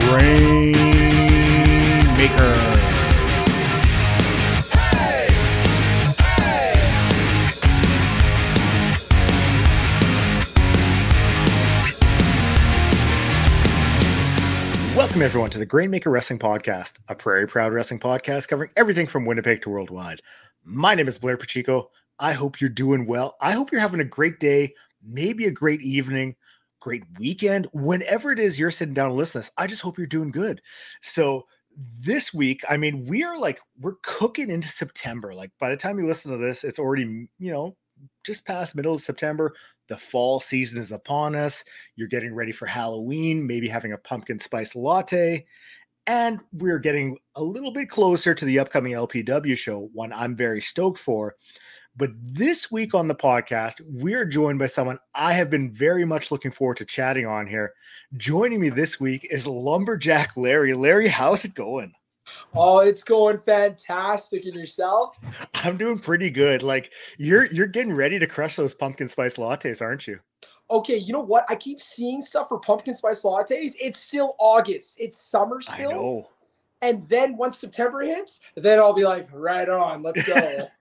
Grain Maker. Welcome, everyone, to the Grainmaker Wrestling Podcast, a Prairie Proud Wrestling podcast covering everything from Winnipeg to worldwide. My name is Blair Pacheco. I hope you're doing well. I hope you're having a great day, maybe a great evening, great weekend, whenever it is you're sitting down and listening. I just hope you're doing good. So, this week, I mean, we are like, we're cooking into September. Like, by the time you listen to this, it's already, you know, just past middle of September. The fall season is upon us. You're getting ready for Halloween, maybe having a pumpkin spice latte. And we're getting a little bit closer to the upcoming LPW show, one I'm very stoked for. But this week on the podcast, we're joined by someone I have been very much looking forward to chatting on here. Joining me this week is Lumberjack Larry. Larry, how's it going? Oh, it's going fantastic. And yourself? I'm doing pretty good. Like you're you're getting ready to crush those pumpkin spice lattes, aren't you? Okay, you know what? I keep seeing stuff for pumpkin spice lattes. It's still August. It's summer still. I know. And then once September hits, then I'll be like, right on, let's go.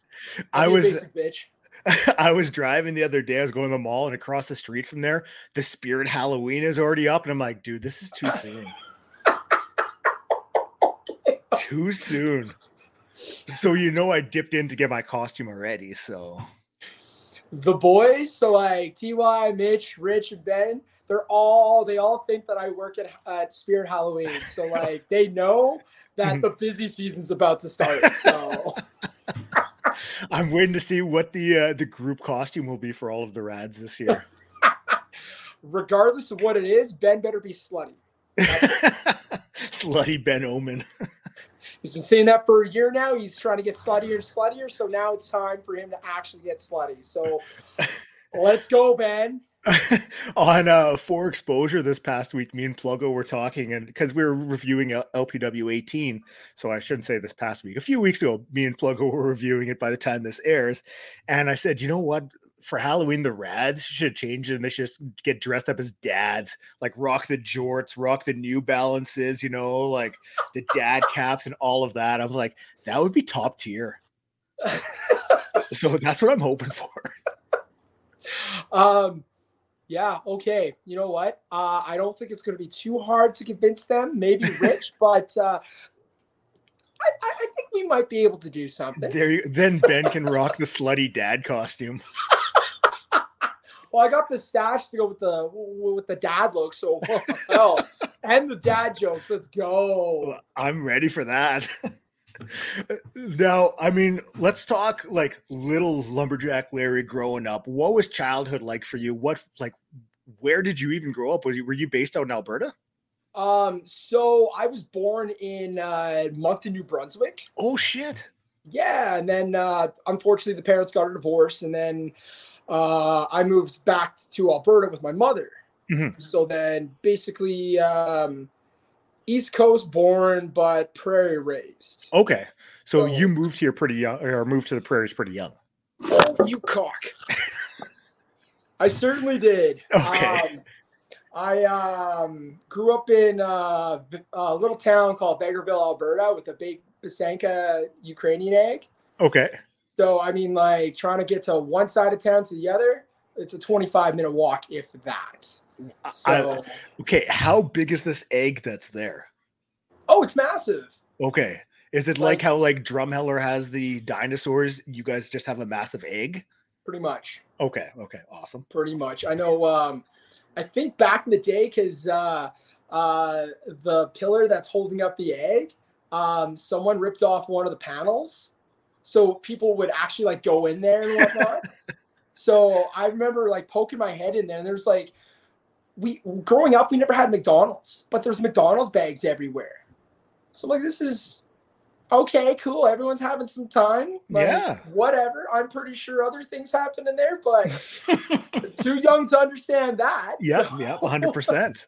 I was bitch. I was driving the other day. I was going to the mall, and across the street from there, the Spirit Halloween is already up, and I'm like, dude, this is too soon. too soon. So you know, I dipped in to get my costume already. So the boys, so like Ty, Mitch, Rich, and Ben, they're all they all think that I work at at Spirit Halloween. So like they know that the busy season's about to start. So. I'm waiting to see what the uh, the group costume will be for all of the rads this year. Regardless of what it is, Ben better be slutty. slutty Ben Omen. He's been saying that for a year now. He's trying to get sluttier and sluttier. So now it's time for him to actually get slutty. So let's go, Ben. on uh for exposure this past week me and pluggo were talking and because we were reviewing lpw 18 so i shouldn't say this past week a few weeks ago me and pluggo were reviewing it by the time this airs and i said you know what? For halloween the rads should change and they should just get dressed up as dads like rock the jorts rock the new balances you know like the dad caps and all of that. I'm like that would be top tier. So that's what i'm hoping for. Um yeah, okay. You know what? Uh, I don't think it's going to be too hard to convince them. Maybe Rich, but uh, I, I, think we might be able to do something. There, you, then Ben can rock the slutty dad costume. well, I got the stash to go with the with the dad look, so hell, and the dad jokes. Let's go. I'm ready for that. now, I mean, let's talk like little lumberjack Larry growing up. What was childhood like for you? What like where did you even grow up? Was you were you based out in Alberta? Um, so I was born in uh Moncton, New Brunswick. Oh shit. Yeah, and then uh unfortunately the parents got a divorce and then uh I moved back to Alberta with my mother. Mm-hmm. So then basically um East Coast born, but prairie raised. Okay. So, so you moved here pretty young, or moved to the prairies pretty young. Oh, you cock. I certainly did. Okay. Um, I um, grew up in uh, a little town called Vegreville, Alberta, with a big Pysanka Ukrainian egg. Okay. So, I mean, like trying to get to one side of town to the other, it's a 25 minute walk, if that. So, I, okay, how big is this egg that's there? Oh, it's massive. Okay. Is it like, like how like Drumheller has the dinosaurs? You guys just have a massive egg? Pretty much. Okay. Okay. Awesome. Pretty much. I know um I think back in the day because uh uh the pillar that's holding up the egg, um, someone ripped off one of the panels. So people would actually like go in there and whatnot. so I remember like poking my head in there and there's like we growing up we never had McDonald's, but there's McDonald's bags everywhere. So like this is okay, cool. Everyone's having some time. Like, yeah. Whatever. I'm pretty sure other things happen in there, but too young to understand that. Yeah, so. yeah, 100%.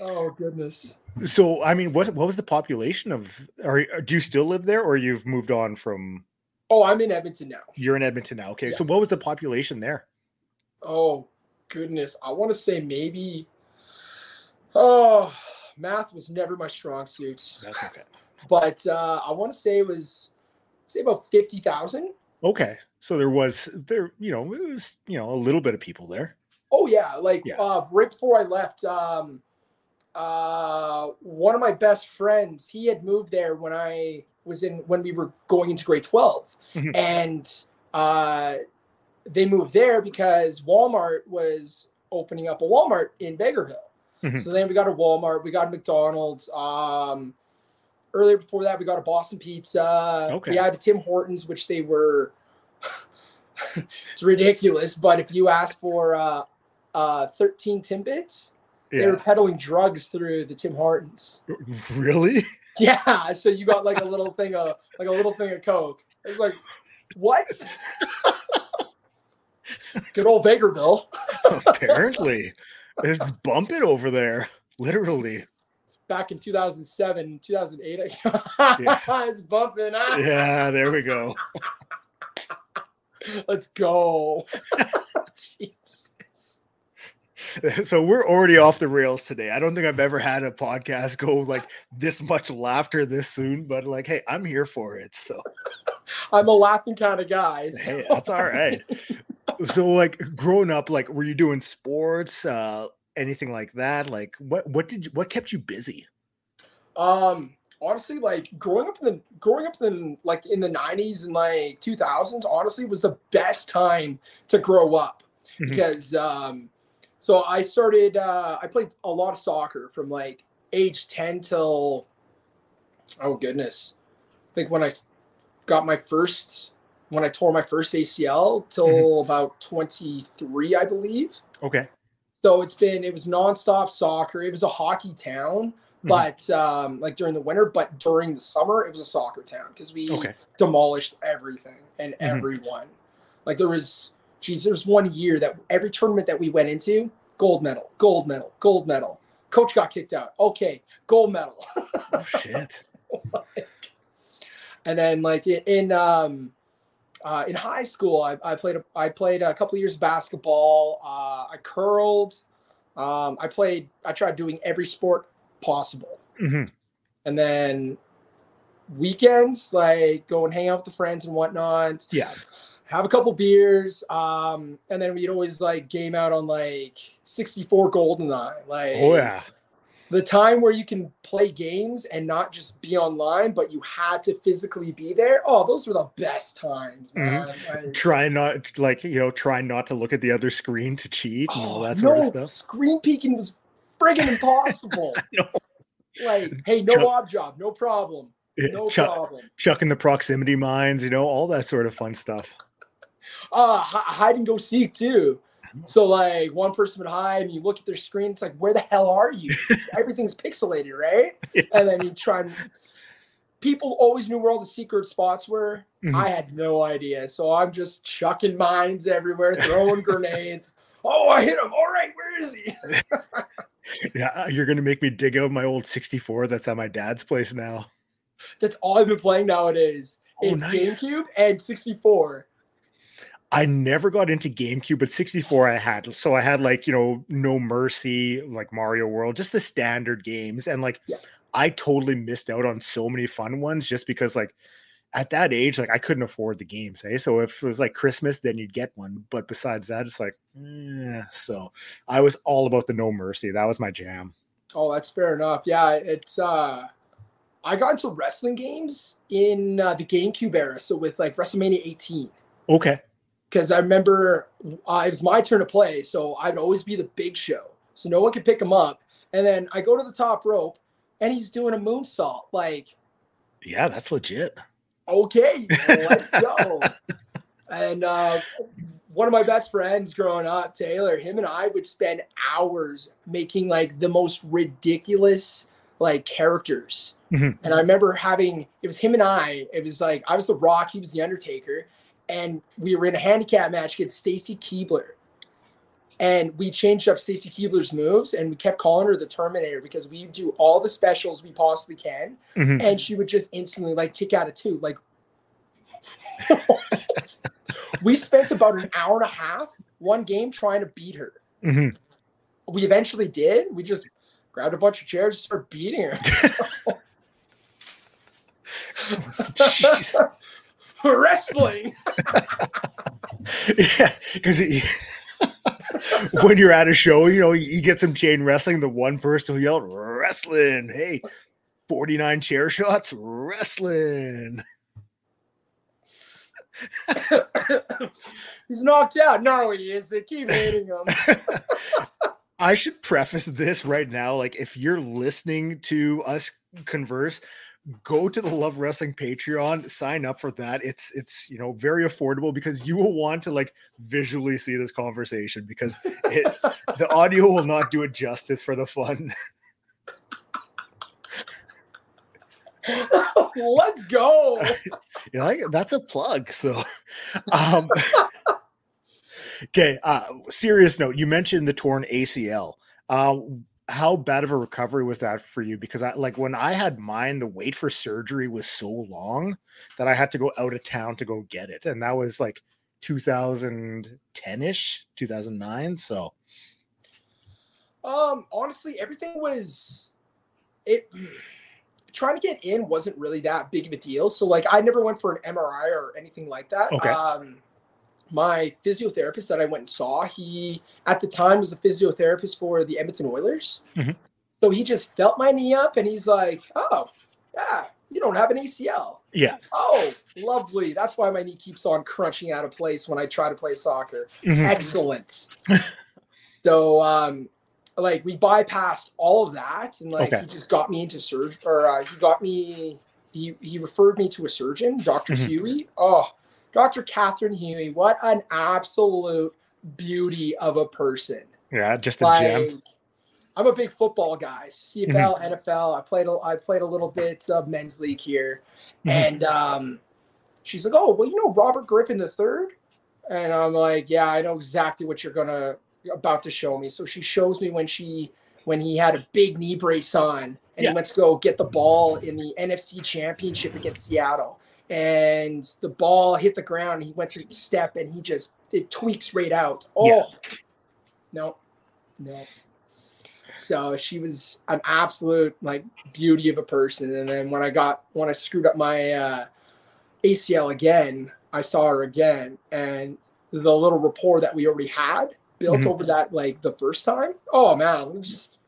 oh goodness. So, I mean, what what was the population of? Are do you still live there, or you've moved on from? Oh, I'm in Edmonton now. You're in Edmonton now. Okay, yeah. so what was the population there? Oh goodness, I want to say maybe. Oh, math was never my strong suit, That's okay. but uh, I want to say it was say about fifty thousand. Okay. So there was there, you know, it was, you know, a little bit of people there. Oh yeah, like Yeah. uh, right before I left, um, uh, one of my best friends, he had moved there when I was in when we were going into grade 12 Mhm. and uh, they moved there because Walmart was opening up a Walmart in Vegreville. Mhm. So then we got a Walmart, we got a McDonald's. Um, earlier before that, we got a Boston Pizza. Okay. We had a Tim Hortons, which they were. it's ridiculous, but if you ask for uh, uh, 13 Timbits, they were peddling drugs through the Tim Hortons. Really? Yeah, so you got like a little thing of like a little thing of coke. It was like, what? Good old Vegreville. Apparently. It's bumping over there. Literally. Back in 2007, 2008, it's bumping. Ah, Yeah, there we go. Let's go. Jesus. So we're already off the rails today. I don't think I've ever had a podcast go like this much laughter this soon, but like, hey, I'm here for it. So I'm a laughing kind of guy. so- hey, that's all right. So like growing up, like were you doing sports, uh anything like that? Like what what did you what kept you busy? Um, honestly, like growing up in the growing up in like in the '90s and like 2000s, honestly, was the best time to grow up Mhm. because um, so I started. Uh, I played a lot of soccer from like age 10 till oh goodness, I think when I got my first when I tore my first ACL till about 23, I believe. Okay. So it's been it was nonstop soccer. It was a hockey town, Mhm. but um, like during the winter, but during the summer, it was a soccer town because we Okay. demolished everything and Mhm. everyone. Like there was, geez, there was one year that every tournament that we went into, gold medal, gold medal, gold medal. Coach got kicked out. Okay, gold medal. Oh shit. and then like in, in um uh, in high school I, I played a, I played a couple of years of basketball uh, I curled um, I played I tried doing every sport possible Mhm. and then weekends like go and hang out with the friends and whatnot Yeah. have a couple beers um, and then we'd always like game out on like 64 goldeneye like Oh yeah. The time where you can play games and not just be online, but you had to physically be there. Oh, those were the best times, man. Like, Try not like you know, try not to look at the other screen to cheat and all oh, that sort no, of stuff. screen peeking was friggin' impossible. Like, hey, no Chuck- ob job, no problem, no chuck, problem. chucking the proximity mines, you know, all that sort of fun stuff. Uh, hi- hide and go seek too. So like one person would hide and you look at their screen, it's like, where the hell are you? Everything's pixelated, right? Yeah. And then you try and people always knew where all the secret spots were. Mhm. I had no idea. So I'm just chucking mines everywhere, throwing grenades. Oh, I hit him. All right, where is he? Yeah, uh, you're gonna make me dig out my old 64 that's at my dad's place now. That's all I've been playing nowadays. Oh, it's nice. GameCube and 64. I never got into GameCube, but 64 I had. So I had like, you know, No Mercy, like Mario World, just the standard games. And like, Yeah. I totally missed out on so many fun ones just because, like, at that age, like, I couldn't afford the games. Eh? So if it was like Christmas, then you'd get one. But besides that, it's like, eh. so I was all about the No Mercy. That was my jam. Oh, that's fair enough. Yeah, it's uh I got into wrestling games in uh, the GameCube era, so with like WrestleMania 18. Okay. Because I remember uh, it was my turn to play, so I'd always be the big show, so no one could pick him up. And then I go to the top rope, and he's doing a moonsault. Like, Yeah, that's legit. okay, let's go. and uh, one of my best friends growing up, Taylor, him and I would spend hours making like the most ridiculous like characters. Mhm. And I remember having it was him and I. It was like I was the Rock, he was the Undertaker, and we were in a handicap match against Stacy Keibler. And we changed up Stacy Keibler's moves, and we kept calling her the Terminator because we do all the specials we possibly can Mhm. and she would just instantly like kick out of two. Like we spent about an hour and a half one game trying to beat her. Mhm. We eventually did. We just grabbed a bunch of chairs, and started beating her. Jeez. Wrestling. yeah, because when you're at a show, you know, you get some chain wrestling. The one person who yelled wrestling, hey, 49 chair shots, wrestling. He's knocked out. No, he isn't. Keep hitting him. I should preface this right now. Like, if you're listening to us converse, go to the Love Wrestling Patreon, sign up for that. It's it's you know very affordable because you will want to like visually see this conversation because it the audio will not do it justice for the fun. Let's go. you like that's a plug. So um okay, uh serious note, you mentioned the torn ACL. Uh how bad of a recovery was that for you? Because I like when I had mine, the wait for surgery was so long that I had to go out of town to go get it. And that was like 2010 ish, 2009. So, um, honestly, everything was it trying to get in wasn't really that big of a deal. So, like, I never went for an MRI or anything like that. Okay. Um, my physiotherapist that I went and saw, he at the time was a physiotherapist for the Edmonton Oilers. Mhm. So he just felt my knee up and he's like, Oh, yeah, you don't have an ACL. yeah. Oh, lovely. That's why my knee keeps on crunching out of place when I try to play soccer. Mhm. Excellent. so, um, like we bypassed all of that, and like Okay. he just got me into surgery, or uh, he got me. He he referred me to a surgeon, Doctor Mhm. Huey. Oh, Doctor Catherine Huey, what an absolute beauty of a person. Yeah, just a Like, gem. I'm a big football guy. CFL, NFL. I played. A, I played a little bit of men's league here, Mhm. and um, she's like, "Oh, well, you know Robert Griffin the third? And I'm like, "Yeah, I know exactly what you're gonna about to show me." So she shows me when she when he had a big knee brace on, and Yeah. he went to go get the ball in the NFC Championship against Seattle, and the ball hit the ground. He went to step, and he just it tweaks right out. Oh, Yeah. no, no. So she was an absolute like beauty of a person. And then when I got when I screwed up my uh, ACL again, I saw her again, and the little rapport that we already had built Mhm. over that like the first time. Oh man, just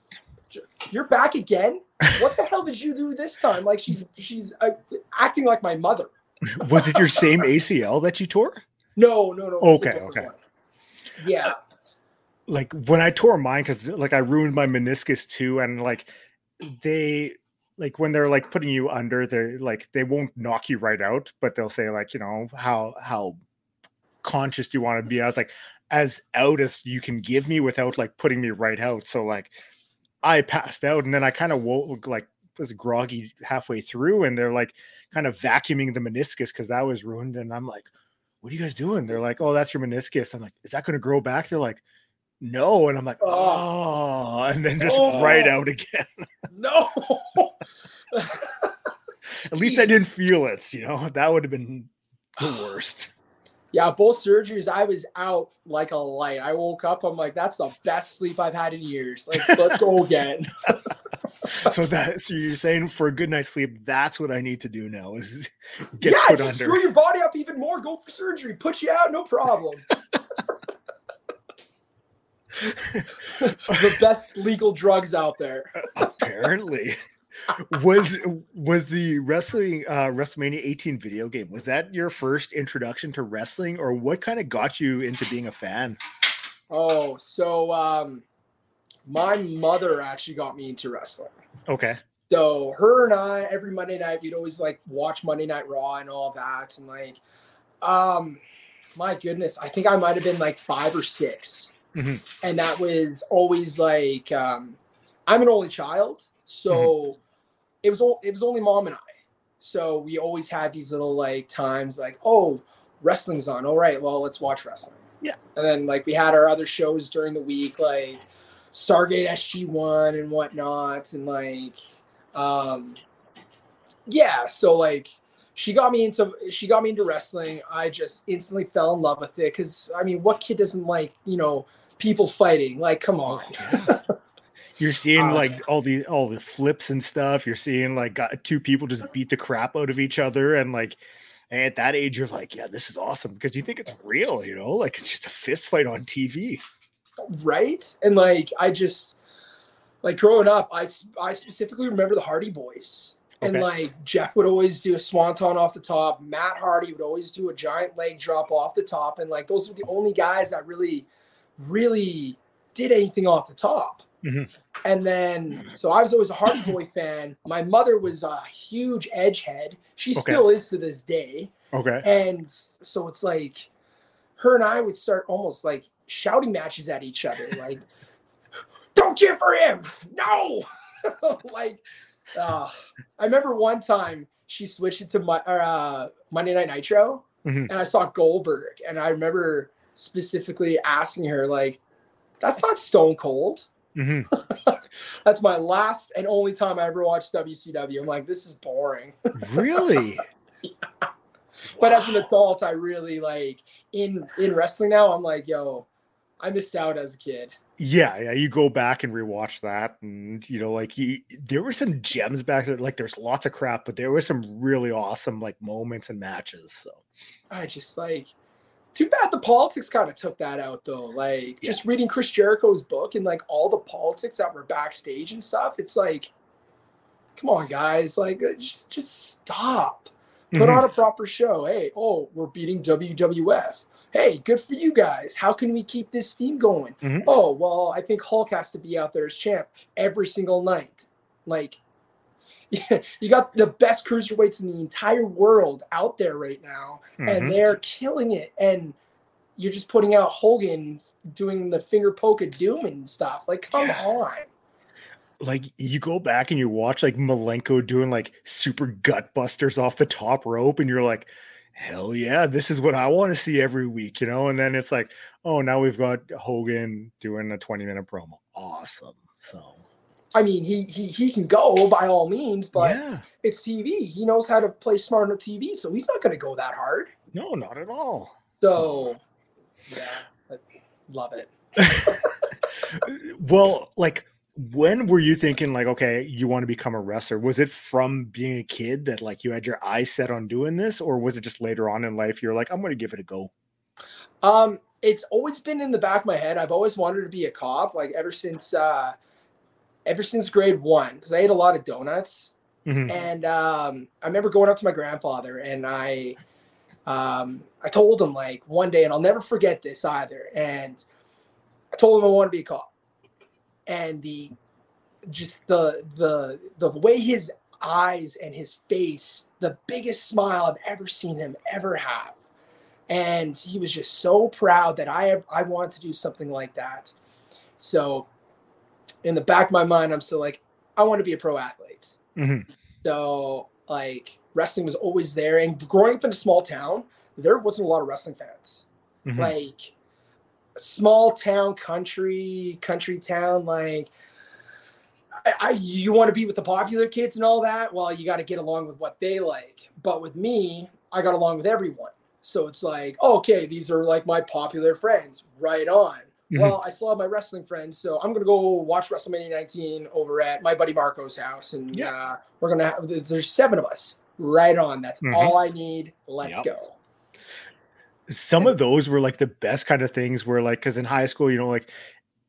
you're back again. What the hell did you do this time? Like she's she's uh, acting like my mother. Was it your same ACL that you tore? No, no, no. Okay, okay. one. Yeah. like when I tore mine because like I ruined my meniscus too, and like they like when they're like putting you under, they're like they won't knock you right out, but they'll say like you know how how conscious do you want to be? I was like as out as you can give me without like putting me right out. So like I passed out, and then I kind of woke like was groggy halfway through, and they're like kind of vacuuming the meniscus because that was ruined, and I'm like. What are you guys doing? They're like, oh, that's your meniscus. I'm like, is that going to grow back? They're like, no. And I'm like, Oh. and then just oh. right Oh. out again. No. At least I didn't feel it, you know, that would have been the worst. Yeah, both surgeries, I was out like a light. I woke up, I'm like, that's the best sleep I've had in years. Let's let's go again. So that, so you're saying for a good night's sleep, that's what I need to do now is get yeah, put just under. screw your body up even more. Go for surgery. Put you out, no problem. the best legal drugs out there. Apparently. Was was the wrestling uh WrestleMania 18 video game was that your first introduction to wrestling or what kind of got you into being a fan Oh, so um my mother actually got me into wrestling. okay So her and I, every Monday night, we'd always like watch Monday Night Raw and all that. And like, um, my goodness, I think I might have been like five or 6 Mhm. And that was always like, um, I'm an only child. So it was all, it was only mom and I. So we always had these little like times like, oh, wrestling's on. All right, well, let's watch wrestling. Yeah. And then like we had our other shows during the week, like Stargate SG1 and whatnot. And like, um, yeah, so like she got me into she got me into wrestling. I just instantly fell in love with it because I mean, what kid doesn't like you know people fighting? Like, come on. You're seeing Uh, like all the all the flips and stuff. You're seeing like got two people just beat the crap out of each other, and like and at that age, you're like, yeah, this is awesome because you think it's real, you know, like it's just a fist fight on TV. right? And like I just like growing up, I I specifically remember the Hardy Boys. And like Jeff would always do a swanton off the top. Matt Hardy would always do a giant leg drop off the top. And like those were the only guys that really, really did anything off the top. Mhm. And then, so I was always a Hardy Boy fan. My mother was a huge edge head. She Okay. still is to this day. Okay. And so it's like her and I would start almost like shouting matches at each other, like, don't cheer for him. No. like, uh, I remember one time she switched it to my uh, Monday Night Nitro Mhm. and I saw Goldberg. And I remember specifically asking her, like, that's not Stone Cold. Hmm That's my last and only time I ever watched WCW. I'm like, this is boring. Really? but as an adult i really like in in wrestling now i'm like yo i missed out as a kid Yeah, yeah. You go back and rewatch that, and you know, like he, there were some gems back there. Like there's lots of crap, but there were some really awesome like moments and matches. So i just like too bad the politics kind of took that out though. Like Yeah. just reading chris jericho's book and like all the politics that were backstage and stuff it's like come on guys. Like uh, just just stop. Put Mhm. on a proper show. Hey oh we're beating wwf hey good for you guys. How can we keep this team going? Mhm. oh well i think hulk has to be out there as champ every single night. Like you got the best cruiserweights in the entire world out there right now Mhm. and they're killing it and you're just putting out hogan doing the finger poke of doom and stuff like come Yeah. on like you go back and you watch like Malenko doing like super gut busters off the top rope, and you're like, hell yeah, this is what I want to see every week, you know? And then it's like, oh, now we've got Hogan doing a 20 minute promo. Awesome. So i mean he he, he can go by all means but yeah, it's tv he knows how to play smart on tv so he's not going to go that hard no, not at all. so yeah I love it well, like when were you thinking like, okay, you want to become a wrestler? Was it from being a kid that like you had your eyes set on doing this, or was it just later on in life you're like, I'm going to give it a go? Um, it's always been in the back of my head. I've always wanted to be a cop, like ever since uh ever since grade one, because I ate a lot of donuts. Mhm. And um I remember going up to my grandfather and I um I told him like one day, and I'll never forget this either. And I told him I want to be a cop. And the just the the the way his eyes and his face, the biggest smile I've ever seen him ever have and he was just so proud that I I want to do something like that. So in the back of my mind, I'm still like, I want to be a pro athlete. Mhm. So like wrestling was always there. And growing up in a small town, there wasn't a lot of wrestling fans. Mhm. Like small town, country, country town, like I, I you want to be with the popular kids and all that. Well, you got to get along with what they like. But with me, I got along with everyone. So it's like, okay, these are like my popular friends. Right on. Mhm. Well, I still have my wrestling friends, so I'm gonna go watch WrestleMania 19 over at my buddy Marco's house, and Yeah. uh, we're gonna have. There's seven of us. Right on. That's Mhm. all I need. Let's Yep. go. some of those were like the best kind of things where like because in high school you know like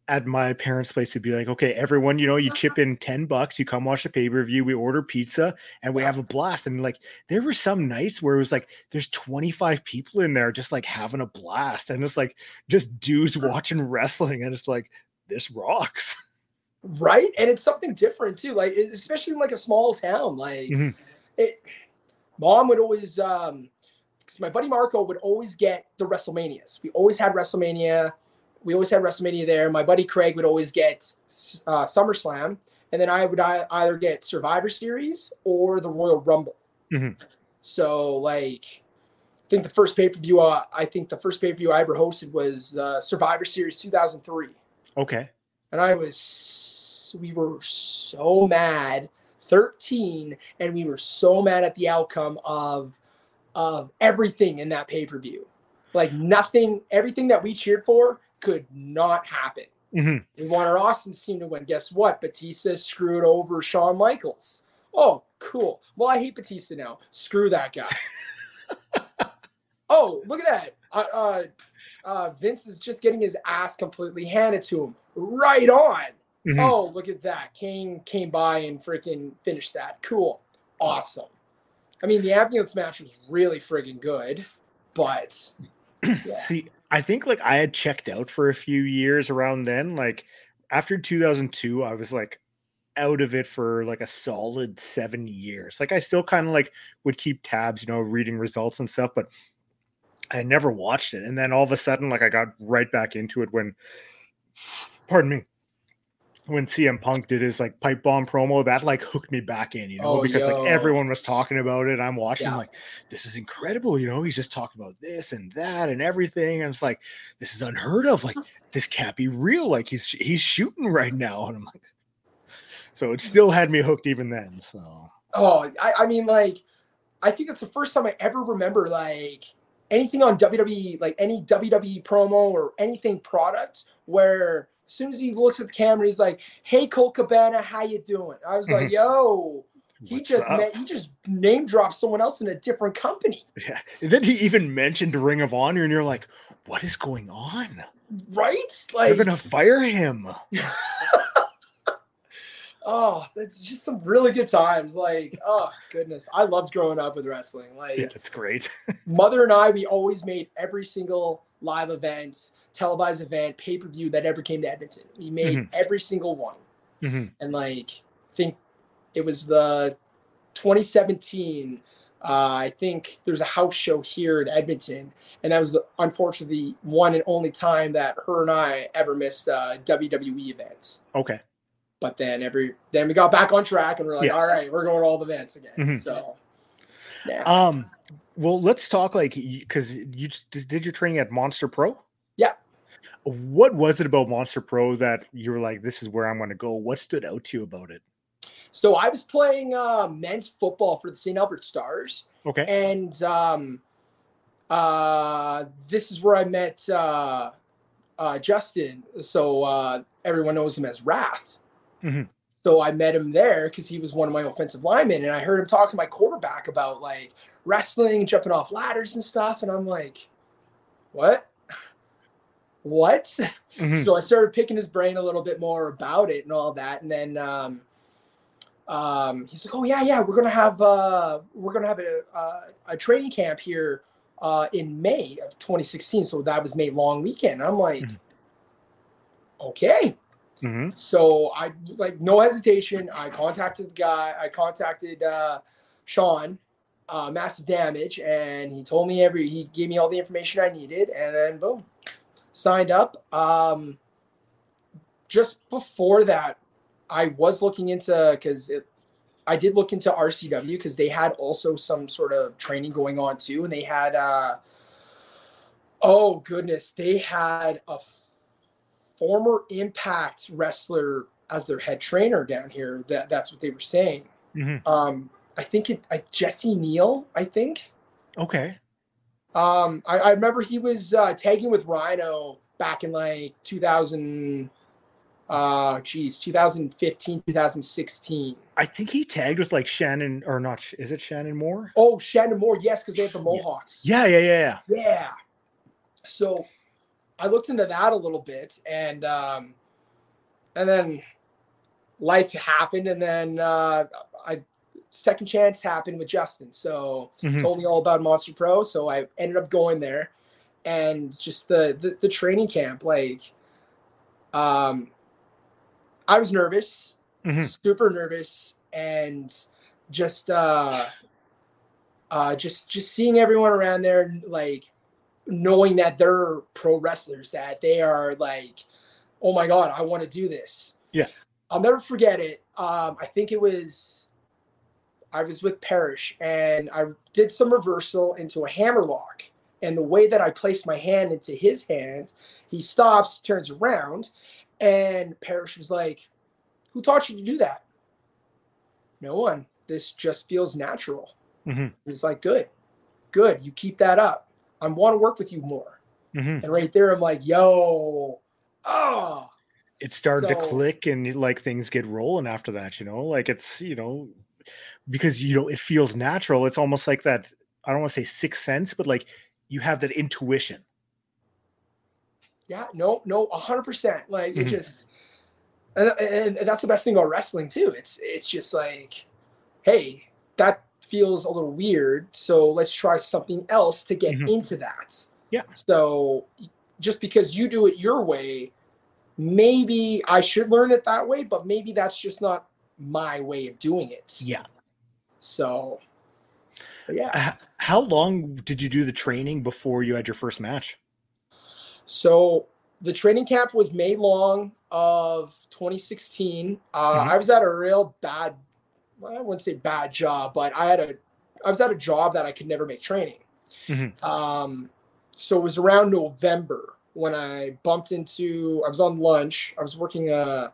at my parents place to be like okay everyone you know you chip in 10 bucks you come watch the pay-per-view we order pizza and we have a blast. And like there were some nights where it was like there's 25 people in there just like having a blast and it's like just dudes watching wrestling and it's like this rocks. Right? And it's something different too like especially in like a small town like Mhm. it mom would always um because my buddy marco would always get the wrestlemanias. We always had wrestlemania we always had wrestlemania there. My buddy craig would always get uh, summerslam and then i would ei- either get survivor series or the royal rumble. Mhm. so like i think the first pay-per-view uh, i think the first pay-per-view i ever hosted was uh, survivor series 2003 okay. And I was we were so mad 13 and we were so mad at the outcome of of everything in that pay-per-view. Like nothing everything that we cheered for could not happen Mhm. We wanted Austin's team to win. Guess what? Batista screwed over Shawn Michaels. Oh, cool. Well, I hate Batista now. Screw that guy. oh, look at that. Uh, uh, uh, Vince is just getting his ass completely handed to him. Right on. Mhm. Oh, look at that. Kane came by and freaking finished that. Cool. Awesome. I mean, the ambulance match was really friggin' good, but yeah. See, I think like I had checked out for a few years around then. Like after 2002, I was like out of it for like a solid seven years. Like I still kind of like would keep tabs, you know, reading results and stuff, but I never watched it. And then all of a sudden, like I got right back into it when, pardon me, when CM Punk did his like pipe bomb promo, that like hooked me back in, you know, Oh, because yo. like everyone was talking about it. I'm watching, Yeah. like, this is incredible, you know. He's just talking about this and that and everything, and it's like, this is unheard of. Like, this can't be real. Like, he's he's shooting right now, and I'm like, so it still had me hooked even then. So Oh, I, I mean, like, I think it's the first time I ever remember like anything on WWE, like any WWE promo or anything product, where as soon as he looks at the camera, he's like, "Hey, Colt Cabana, how you doing?" I was like, Mhm. "Yo." He what's just na- he just name dropped someone else in a different company, yeah. And then he even mentioned Ring of Honor, and you're like, what is going on? right? Like, they're gonna fire him. oh, that's just some really good times. Like, oh goodness, I loved growing up with wrestling. Like, Yeah, it's great. mother and I, we always made every single live event, televised event, pay per view that ever came to Edmonton. We made Mhm. every single one. Mhm. And like, I think it was the 2017. Uh, I think there's a house show here in Edmonton, and that was the, unfortunately one and only time that her and I ever missed a WWE event. Okay. But then every then we got back on track, and we're like, Yeah. all right, we're going to all the events again. Mhm. So, yeah. Um, well, let's talk like because you did your training at Monster Pro. Yeah. What was it about Monster Pro that you were like, this is where I'm going to go? What stood out to you about it? So I was playing uh, men's football for the St. Albert Stars, Okay. and um, uh, this is where I met uh, uh, Justin. So uh, everyone knows him as Wrath. Mhm. So I met him there because he was one of my offensive linemen, and I heard him talk to my quarterback about like wrestling, jumping off ladders and stuff, and I'm like, what? What? Mhm. so I started picking his brain a little bit more about it and all that, and then um, um, he's like, "Oh yeah, yeah, we're gonna have uh, we're gonna have a, a, a training camp here uh, in May of 2016." So that was May long weekend. I'm like, Mhm. okay. Mhm. So I like no hesitation. I contacted the guy. I contacted uh, Sean, uh, massive damage, and he told me every. He gave me all the information I needed, and then boom, signed up. Um, just before that, I was looking into because it. I did look into RCW because they had also some sort of training going on too, and they had. Uh, oh goodness, they had a former Impact wrestler as their head trainer down here. That that's what they were saying. Mhm. Um, I think it I, Jesse Neal. I think. Okay. Um, I, I remember he was uh, tagging with Rhino back in like 2000. Uh, geez, 2015, 2016. I think he tagged with like Shannon or not. Is it Shannon Moore? Oh, Shannon Moore, yes, because they have the Mohawks. Yeah, yeah, yeah, yeah. Yeah. So I looked into that a little bit and um and then life happened and then uh I second chance happened with Justin. So Mhm. told me all about Monster Pro. So I ended up going there and just the the, the training camp, like um I was nervous, Mhm. super nervous, and just uh uh just just seeing everyone around there like knowing that they're pro wrestlers, that they are like, oh my god, I want to do this. Yeah. I'll never forget it. Um, I think it was I was with Parrish and I did some reversal into a hammer lock. And the way that I placed my hand into his hand, he stops, turns around, and Parrish was like, Who taught you to do that? No one. This just feels natural. Mhm. He's like, Good, good. You keep that up. I want to work with you more. Mhm. And right there, I'm like, Yo, oh, it started to click and like things get rolling after that, you know, like it's, you know, because you know, it feels natural. It's almost like that. I don't want to say sixth sense, but like you have that intuition. Yeah, no, no, hundred percent. Like it Mhm. just, and, and and that's the best thing about wrestling too. It's it's just like, hey, that feels a little weird, so let's try something else to get Mhm. into that. Yeah. So just because you do it your way, maybe I should learn it that way, but maybe that's just not my way of doing it. Yeah. So, yeah. How long did you do the training before you had your first match? So the training camp was May long of 2016. Uh, Mhm. I was at a real bad, I wouldn't say bad job, but I had a, I was at a job that I could never make training. Mhm. Um, so it was around November when I bumped into, I was on lunch. I was working a,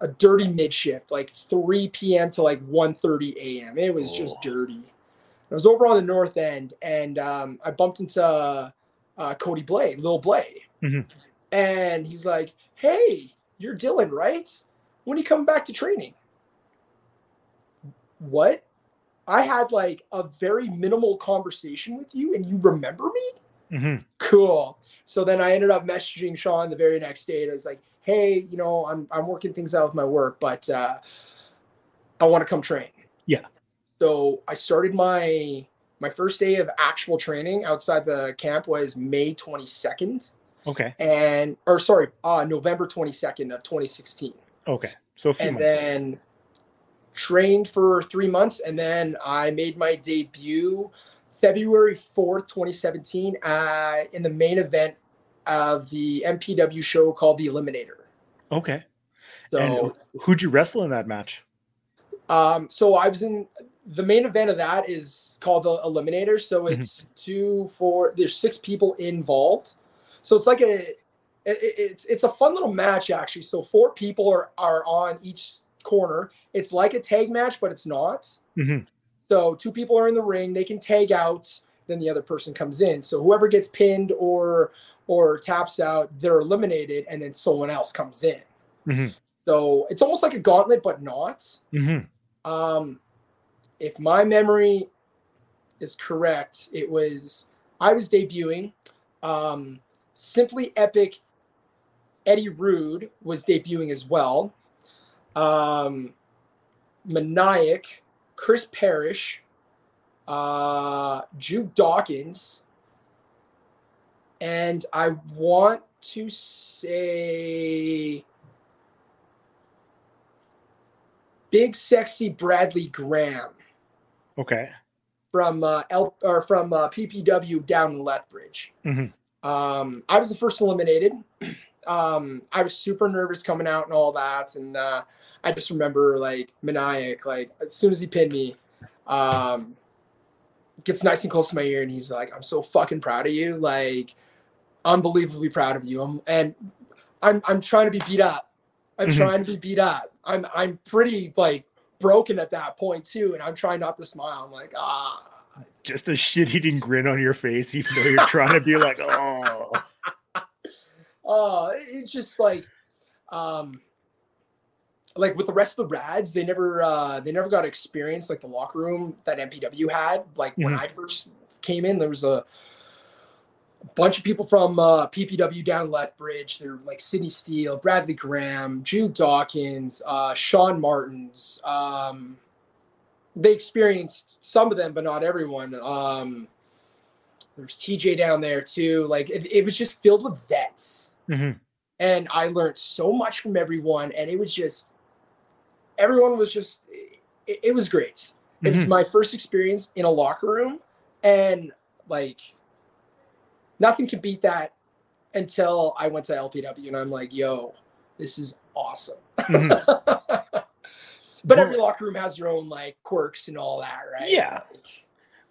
a dirty mid shift, like 3 p.m. to like 1.30 a.m. It was just Oh. dirty. I was over on the north end and um, I bumped into uh, Cody Blay, Lil Blay. Mhm. And he's like, Hey, you're Dylan, right? When are you coming back to training? What? I had like a very minimal conversation with you and you remember me? Mhm. Cool. So then I ended up messaging Sean the very next day. And I was like, hey, you know, I'm I'm working things out with my work, but uh I want to come train. Yeah. So I started my my first day of actual training outside the camp was May 22nd Okay. and or sorry, uh November 22nd of 2016. Okay. So a few And months. then trained for three months and then I made my debut February 4th, 2017, uh, in the main event of the MPW show called The Eliminator. okay. So, and who'd you wrestle in that match? um, so I was in the main event of that is called The Eliminator. So Mhm. it's two, four, there's six people involved. So it's like a, it- it's it's a fun little match actually. So four people are are on each corner. It's like a tag match, but it's not. Mhm. So two people are in the ring, they can tag out, then the other person comes in. So whoever gets pinned or or taps out, they're eliminated, and then someone else comes in. Mhm. So it's almost like a gauntlet, but not. Mhm. Um, if my memory is correct, it was I was debuting. Um, Simply Epic Eddie Rude was debuting as well. Um, Maniac, Chris Parrish, uh, Jude Dawkins, and I want to say Big Sexy Bradley Graham Okay. from uh, L or from uh, PPW down in Lethbridge. Mhm. Um, I was the first eliminated. Um, I was super nervous coming out and all that, and uh, I just remember like maniac. Like as soon as he pinned me, um, gets nice and close to my ear, and he's like, "I'm so fucking proud of you. Like, unbelievably proud of you." I'm, and I'm I'm trying to be beat up. I'm Mhm. trying to be beat up. I'm I'm pretty like broken at that point too, and I'm trying not to smile. I'm like, ah. Just a shit eating grin on your face, even though you're trying to be like, oh. Uh it's just like um like with the rest of the rads they never uh they never got experience like the locker room that mpw had. Like when Mhm. i first came in there was a bunch of people from uh ppw down lethbridge. They're like sydney steele bradley graham jude dawkins uh sean martins. Um they experienced some of them but not everyone. Um there's tj down there too. Like it, it was just filled with vets Mhm. and I learned so much from everyone, and it was just everyone was just it, it was great. It was Mhm. my first experience in a locker room, and like nothing can beat that until I went to LPW, and I'm like, yo, this is awesome. Mhm. but every locker room has their own like quirks and all that, right? Yeah.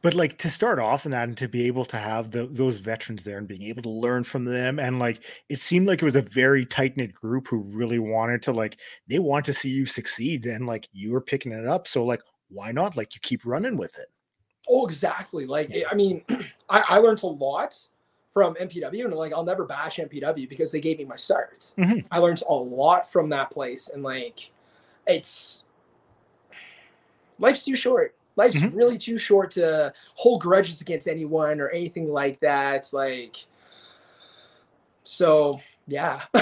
But like to start off in that and to be able to have the, those veterans there and being able to learn from them and like it seemed like it was a very tight knit group who really wanted to like they want to see you succeed and like you were picking it up so like why not like you keep running with it Oh, exactly. Like, I mean, I, I learned a lot from MPW, and like I'll never bash MPW because they gave me my start. Mhm. I learned a lot from that place, and like it's life's too short. Life's Mhm. really too short to hold grudges against anyone or anything like that. It's like so yeah.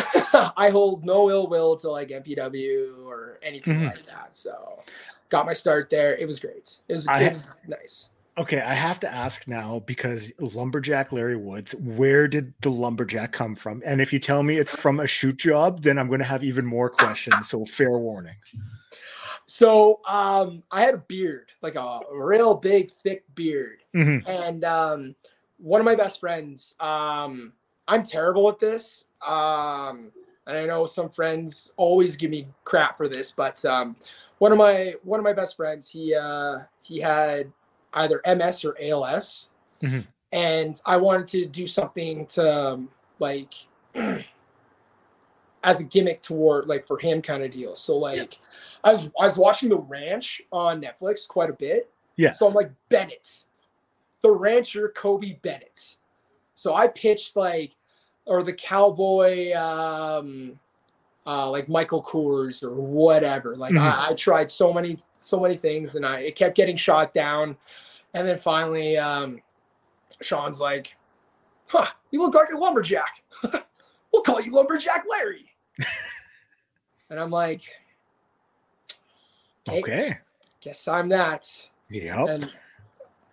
I hold no ill will to like MPW or anything Mhm. like that. So got my start there. It was great. It was I- it was nice. Okay, I have to ask now because lumberjack Larry Woods, where did the lumberjack come from? And if you tell me it's from a shoot job, then I'm going to have even more questions. So fair warning. So um, I had a beard, like a real big, thick beard. Mhm. And um, one of my best friends, um, I'm terrible at this. Um, and I know some friends always give me crap for this, but um, one of my one of my best friends, he uh, he had either MS or ALS, Mhm. and I wanted to do something to um, like as a gimmick toward like for him kind of deal. So like I was I was watching The Ranch on Netflix quite a bit. Yeah. So I'm like Bennett, the rancher Kobe Bennett. So I pitched like or the cowboy um uh like Michael Coors or whatever. Like Mhm. I, I tried so many so many things and I it kept getting shot down. And then finally um Sean's like, huh, you look like a lumberjack. we'll call you lumberjack Larry. and I'm like, okay, Okay. guess I'm that. Yep. And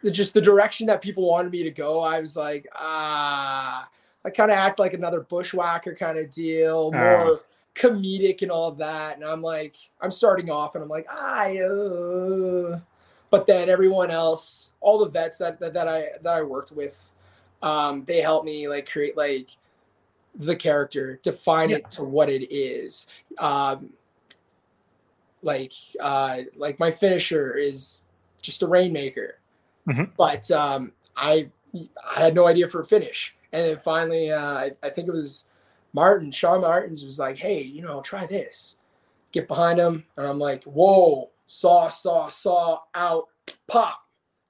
the, just the direction that people wanted me to go, I was like, ah, I kind of act like another bushwhacker kind of deal, more comedic and all that. And I'm like, I'm starting off and I'm like, ah, uh. but then everyone else, all the vets that, that, that I, that I worked with, um, they helped me like create like the character, define Yeah. it to what it is. Um, like, uh, like my finisher is just a rainmaker. Mhm. But um, I I had no idea for a finish. And then finally, uh, I, I think it was Martin, Sean Martins was like, hey, you know, try this. Get behind him. And I'm like, whoa, saw, saw, saw, out, pop.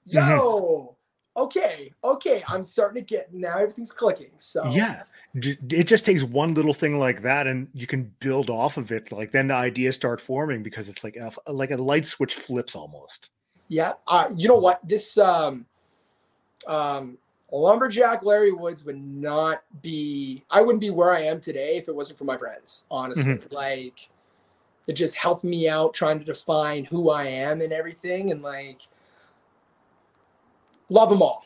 Yo, okay, okay. I'm starting to get now everything's clicking. So Yeah. It just takes one little thing like that and you can build off of it. Like then the ideas start forming because it's like a, like a light switch flips almost. Yeah. Uh, you know what? This um, um, lumberjack Larry Woods would not be. I wouldn't be where I am today if it wasn't for my friends. Honestly, like it just helped me out trying to define who I am and everything, and like love them all.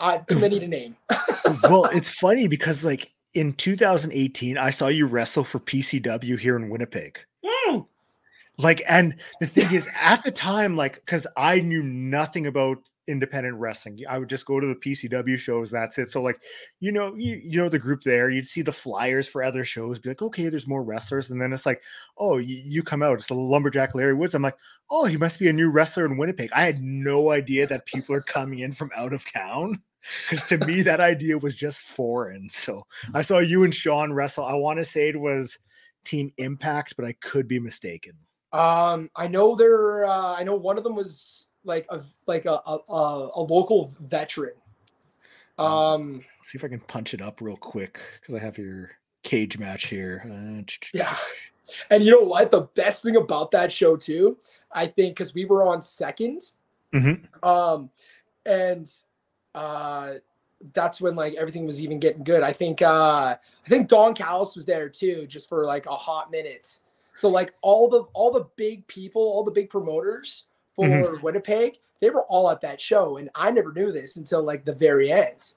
Uh, too many to name. well, it's funny because like in 2018, I saw you wrestle for PCW here in Winnipeg. Mm. Like, and the thing is, at the time, like, because I knew nothing about independent wrestling, I would just go to the PCW shows. That's it. So, like, you know, you, you know the group there. You'd see the flyers for other shows. Be like, okay, there's more wrestlers, and then it's like, oh, you, you come out. It's the lumberjack Larry Woods. I'm like, oh, he must be a new wrestler in Winnipeg. I had no idea that people are coming in from out of town. Because to me, that idea was just foreign. So I saw you and Sean wrestle. I want to say it was Team Impact, but I could be mistaken. Um, I know they're. Uh, I know one of them was like a like a a, a, a local veteran. Um, Let's see if I can punch it up real quick because I have your cage match here. Uh, Yeah. And you know what? The best thing about that show too, I think, because we were on 2nd Mhm. um, and uh, that's when like everything was even getting good. I think uh, I think Don Callis was there too, just for like a hot minute. So like all the all the big people, all the big promoters for Mhm. Winnipeg, they were all at that show, and I never knew this until like the very end.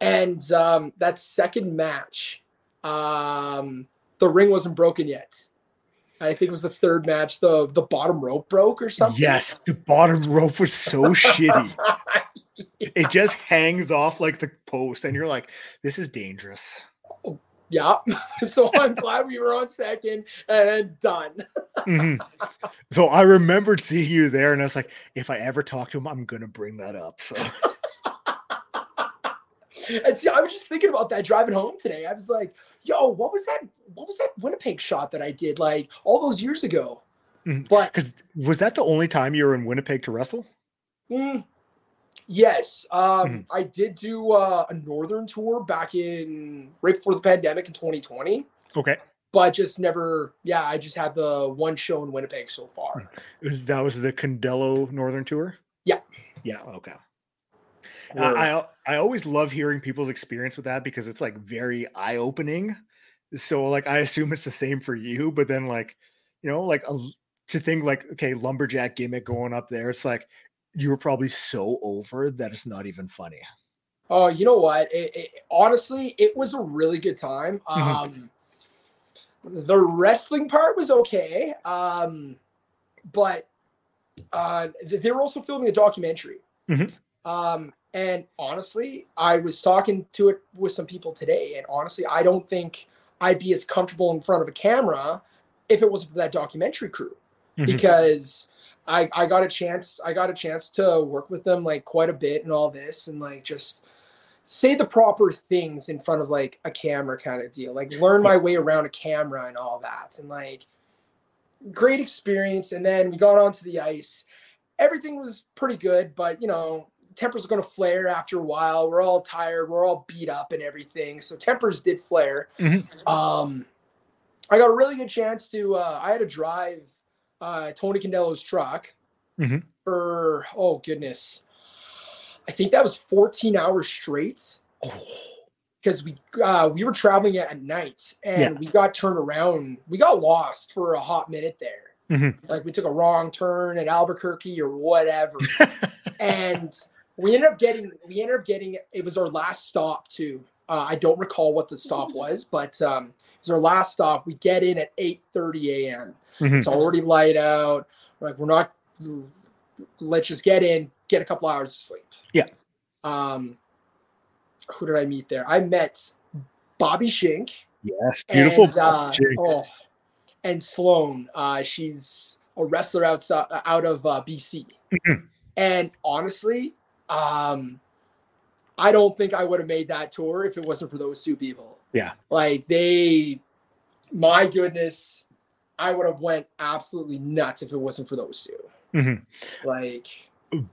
And um, that second match, um, the ring wasn't broken yet. I think it was the third match. the The bottom rope broke or something. Yes, the bottom rope was so shitty. It just hangs off like the post, and you're like, this is dangerous. Yeah. so I'm glad we were on second and done. Mhm. So I remembered seeing you there, and I was like, if I ever talk to him, I'm gonna bring that up. So And see, I was just thinking about that driving home today. I was like, "Yo, what was that? What was that Winnipeg shot that I did like all those years ago?" Mhm. But because was that the only time you were in Winnipeg to wrestle? mm, Yes, um, Mhm. I did do uh, a northern tour back in right before the pandemic in 2020, Okay. but just never. Yeah, I just had the one show in Winnipeg so far. That was the Condello Northern Tour? Yeah. Yeah, okay. I, I I always love hearing people's experience with that because it's like very eye opening. So like I assume it's the same for you, but then like you know like a, to think like okay lumberjack gimmick going up there, it's like you were probably so over that it's not even funny. Oh, you know what? It, it, honestly, it was a really good time. Mhm. Um, the wrestling part was okay, um, but uh, they were also filming a documentary. Mhm. Um, and honestly, I was talking to it with some people today, and honestly, I don't think I'd be as comfortable in front of a camera if it wasn't for that documentary crew Mhm. because I I got a chance I got a chance to work with them like quite a bit and all this and like just say the proper things in front of like a camera kind of deal like learn my way around a camera and all that and like great experience and then we got onto the ice. Everything was pretty good but you know tempers are going to flare after a while. We're all tired we're all beat up and everything so tempers did flare. Mhm. um i got a really good chance to uh i had to drive uh Tony Condello's truck Mhm. for oh goodness i think that was 14 hours straight Oh, because we uh, we were traveling at night and we got turned around. We got lost for a hot minute there. Mhm. Like we took a wrong turn at Albuquerque or whatever, and we ended up getting we ended up getting it was our last stop too. Uh, I don't recall what the stop was, but um, it was our last stop. We get in at 8:30 a.m. Mhm. It's already light out. Like we're not. Let's just get in, get a couple hours of sleep. Yeah. Um, who did I meet there? I met Bobby Shink. yes, beautiful. And, uh, Jake. oh, and Sloan. Uh, she's a wrestler outside out of uh, BC. Mhm. And honestly, um, I don't think I would have made that tour if it wasn't for those two people. Yeah. Like they, my goodness, I would have went absolutely nuts if it wasn't for those two. Mhm. Like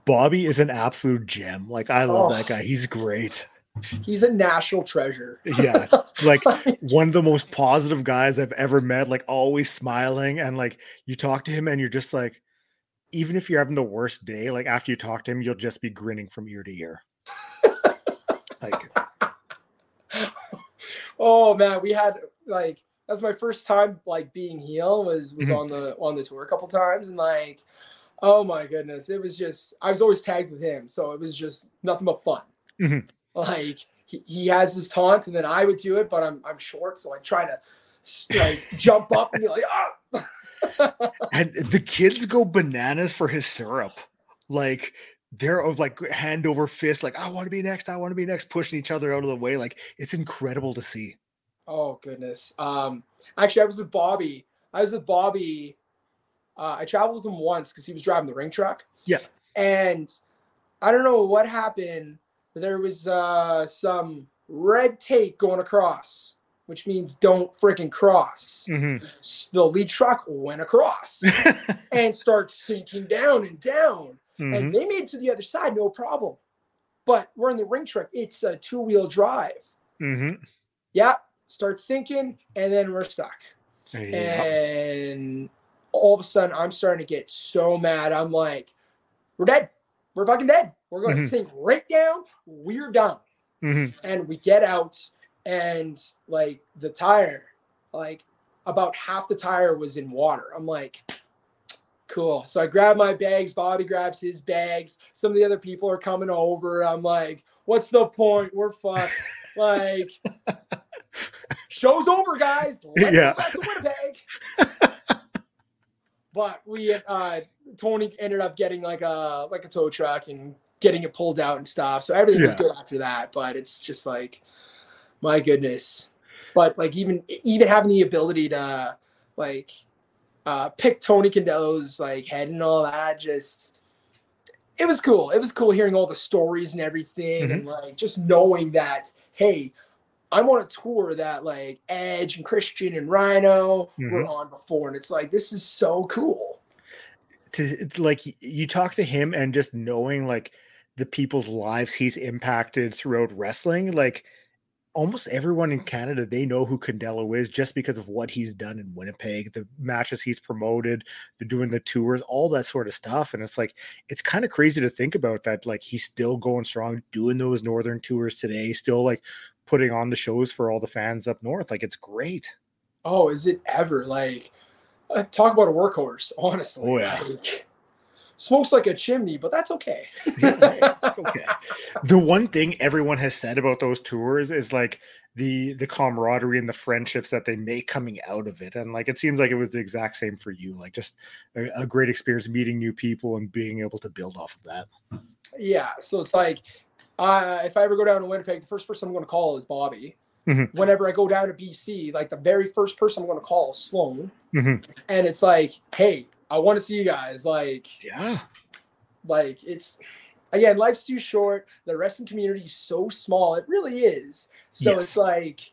Bobby is an absolute gem. Like I love Oh. that guy. He's great. he's a national treasure. Yeah. Like one of the most positive guys I've ever met, like always smiling. And like you talk to him and you're just like, even if you're having the worst day, like after you talk to him, you'll just be grinning from ear to ear. Like, oh man, we had like that was my first time like being heel was was Mhm. on the on the tour a couple times and like oh my goodness it was just I was always tagged with him so it was just nothing but fun Mhm. like he, he has his taunt and then I would do it but I'm I'm short so I try to like jump up and be like ah and the kids go bananas for his syrup. Like, they're of like hand over fist, like, I want to be next, I want to be next, pushing each other out of the way. Like, it's incredible to see. Oh goodness. Um, actually, I was with Bobby. I was with Bobby. Uh, I traveled with him once because he was driving the ring truck. Yeah. And I don't know what happened. but There was uh, some red tape going across, which means don't freaking cross. Mhm. S- The lead truck went across and starts sinking down and down. Mhm. And they made it to the other side, no problem. But we're in the ring truck. It's a two wheel drive. Mhm. Yeah, start sinking, and then we're stuck. Yeah. And all of a sudden, I'm starting to get so mad. I'm like, we're dead. We're fucking dead. We're going to Mhm. sink right down. We're done. Mhm. And we get out, and like the tire, like about half the tire was in water. I'm like, cool. So I grab my bags. Bobby grabs his bags. Some of the other people are coming over. I'm like, what's the point? We're fucked. like, show's over, guys. Let's Yeah. go back to Winnipeg. but we, uh, Tony ended up getting like a like a tow truck and getting it pulled out and stuff. So everything was good after that. But it's just like, my goodness. But like even even having the ability to like uh, pick Tony Condello's like head and all that, just it was cool. It was cool hearing all the stories and everything, and like just knowing that hey, I'm on a tour that like Edge and Christian and Rhino were Mhm. on before, and it's like this is so cool. to like you talk to him and just knowing like the people's lives he's impacted throughout wrestling, like almost everyone in Canada, they know who Condello is just because of what he's done in Winnipeg, the matches he's promoted, the doing the tours, all that sort of stuff. And it's like, it's kind of crazy to think about that. Like he's still going strong, doing those northern tours today, still like putting on the shows for all the fans up north. Like it's great. Oh, is it ever? Like, uh, talk about a workhorse, honestly. Oh, yeah. Like, smokes like a chimney, but that's okay. okay. The one thing everyone has said about those tours is like the the camaraderie and the friendships that they make coming out of it, and like it seems like it was the exact same for you. Like just a, a great experience meeting new people and being able to build off of that. Yeah. So it's like, uh, if I ever go down to Winnipeg, the first person I'm going to call is Bobby. Mm-hmm. Whenever I go down to BC, like the very first person I'm going to call is Sloan. Mm-hmm. And it's like, hey, I want to see you guys. Like, yeah, like it's again, life's too short. The wrestling community is so small. It really is. So yes. it's like,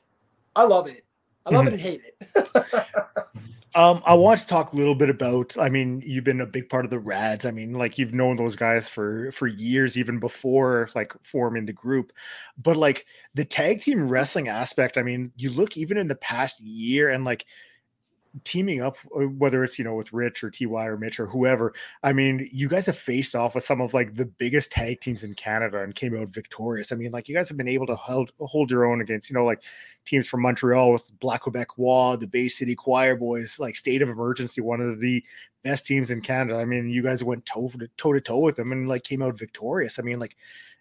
I love it. I love mm-hmm. it and hate it. um, I want to talk a little bit about. I mean, you've been a big part of the RADZ. I mean, like you've known those guys for for years, even before like forming the group. But like the tag team wrestling aspect. I mean, you look even in the past year, and like teaming up, uh, whether it's you know with Rich or Ty or Mitch or whoever. I mean, you guys have faced off with some of like the biggest tag teams in Canada and came out victorious. I mean, like you guys have been able to hold hold your own against you know like teams from Montreal with Black Quebec Wa, the Bay City Choir Boys, like State of Emergency, one of the best teams in Canada. I mean, you guys went toe toe to toe with them and like came out victorious. I mean, like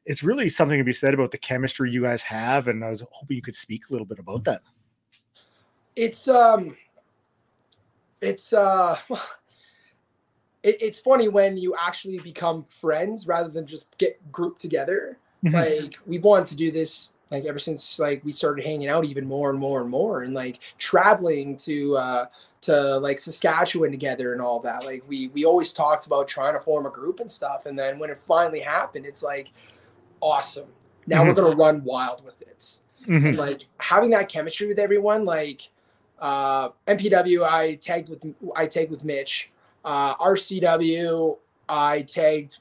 it's really something to be said about the chemistry you guys have, and I was hoping you could speak a little bit about that. It's um it's uh it, it's funny when you actually become friends rather than just get grouped together mm-hmm. like we've wanted to do this like ever since like we started hanging out even more and more and more and like traveling to uh to like Saskatchewan together and all that like we we always talked about trying to form a group and stuff and then when it finally happened it's like awesome now mm-hmm. we're gonna run wild with it mm-hmm. like having that chemistry with everyone like uh, MPW, I tagged with I tagged with Mitch. Uh, RCW, I tagged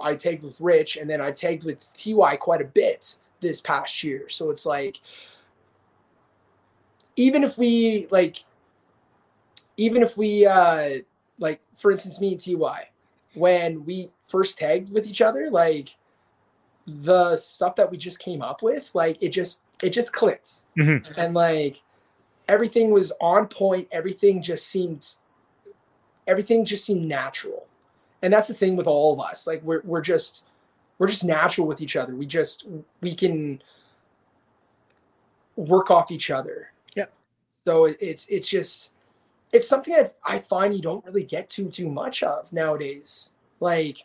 I tagged with Rich, and then I tagged with TY quite a bit this past year. So it's like, even if we like, even if we uh, like, for instance, me and TY, when we first tagged with each other, like the stuff that we just came up with, like it just it just clicked, mm-hmm. and like everything was on point. Everything just seemed everything just seemed natural. And that's the thing with all of us. Like we're we're just we're just natural with each other. We just we can work off each other. Yeah. So it's it's just it's something that I find you don't really get to too much of nowadays. Like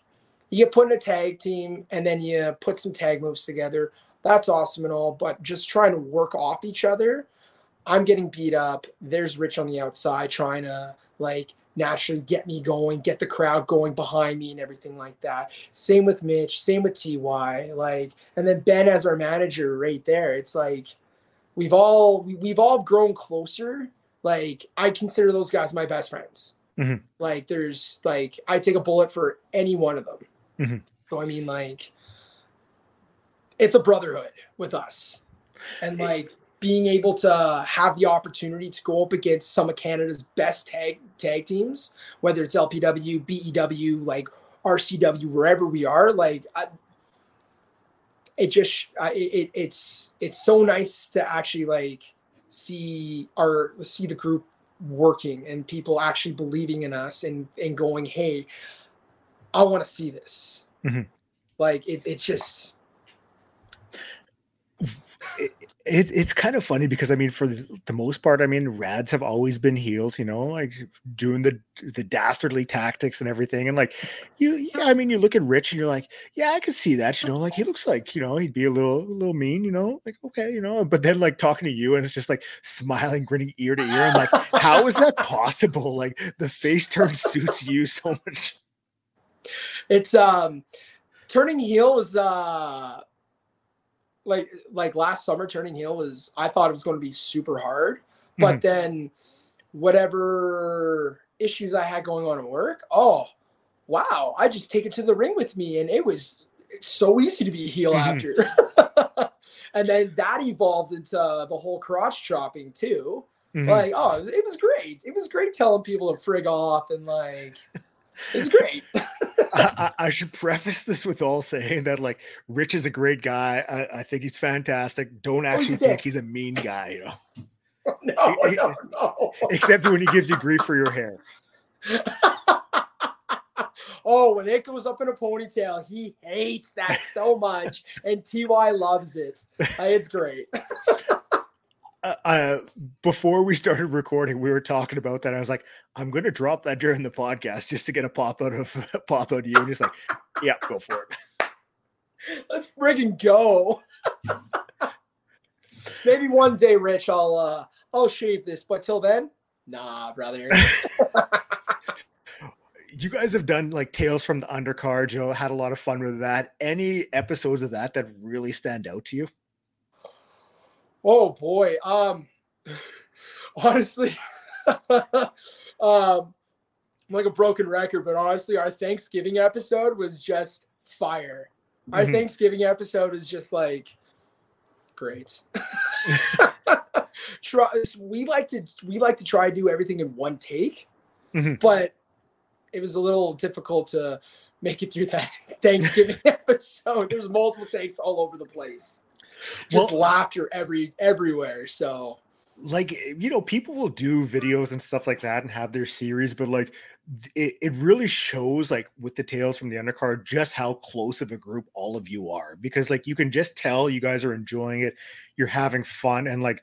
you get put in a tag team and then you put some tag moves together. That's awesome and all, but just trying to work off each other I'm getting beat up. There's Rich on the outside trying to like naturally get me going, get the crowd going behind me and everything like that. Same with Mitch, same with TY, like, and then Ben as our manager right there. It's like we've all we, we've all grown closer. Like I consider those guys my best friends. Mm-hmm. Like there's like I take a bullet for any one of them. Mm-hmm. So I mean like it's a brotherhood with us. And like being able to have the opportunity to go up against some of Canada's best tag tag teams, whether it's LPW, BEW, like RCW, wherever we are, like I, it just I, it, it's it's so nice to actually like see our see the group working and people actually believing in us and and going, hey, I want to see this. Mm-hmm. Like it, it's just it, it, it's kind of funny because I mean, for the, most part, I mean, RADZ have always been heels, you know, like doing the the dastardly tactics and everything. And like you, yeah, I mean, you look at Rich and you're like, yeah, I could see that, you know, like he looks like, you know, he'd be a little a little mean, you know, like okay, you know. But then like talking to you and it's just like smiling, grinning ear to ear. I'm like, how is that possible? Like the face turn suits you so much. It's um turning heel is uh like like last summer turning heel was I thought it was going to be super hard, but mm-hmm. then whatever issues I had going on at work, oh wow, I just take it to the ring with me, and it was it's so easy to be a heel Mhm. after. and then that evolved into the whole crotch chopping too. Mhm. Like, oh, it was, it was great. It was great telling people to frig off and like, it's great. I, I should preface this with all saying that like Rich is a great guy. I, I think he's fantastic. Don't Oh, actually think he's a mean guy, you know, oh, no, no, no. except when he gives you grief for your hair. oh, when it goes up in a ponytail, he hates that so much, and Ty loves it. It's great. Uh, uh, before we started recording, we were talking about that. I was like, I'm going to drop that during the podcast just to get a pop out of pop out of you. And he's like, Yeah, go for it. Let's friggin' go. Maybe one day, Rich, I'll uh I'll shave this, but till then, nah, brother. You guys have done like Tales from the Undercard. Joe had a lot of fun with that. Any episodes of that that really stand out to you? Oh boy. Um honestly um like a broken record, but honestly, our Thanksgiving episode was just fire. Our Mhm. Thanksgiving episode is just like great. try, we like to we like to try to do everything in one take, Mhm. but it was a little difficult to make it through that Thanksgiving episode. There's multiple takes all over the place. Just Well- laughter every everywhere. So like you know people will do videos and stuff like that and have their series but like it, it really shows like with the tales from the undercard just how close of a group all of you are because like you can just tell you guys are enjoying it you're having fun and like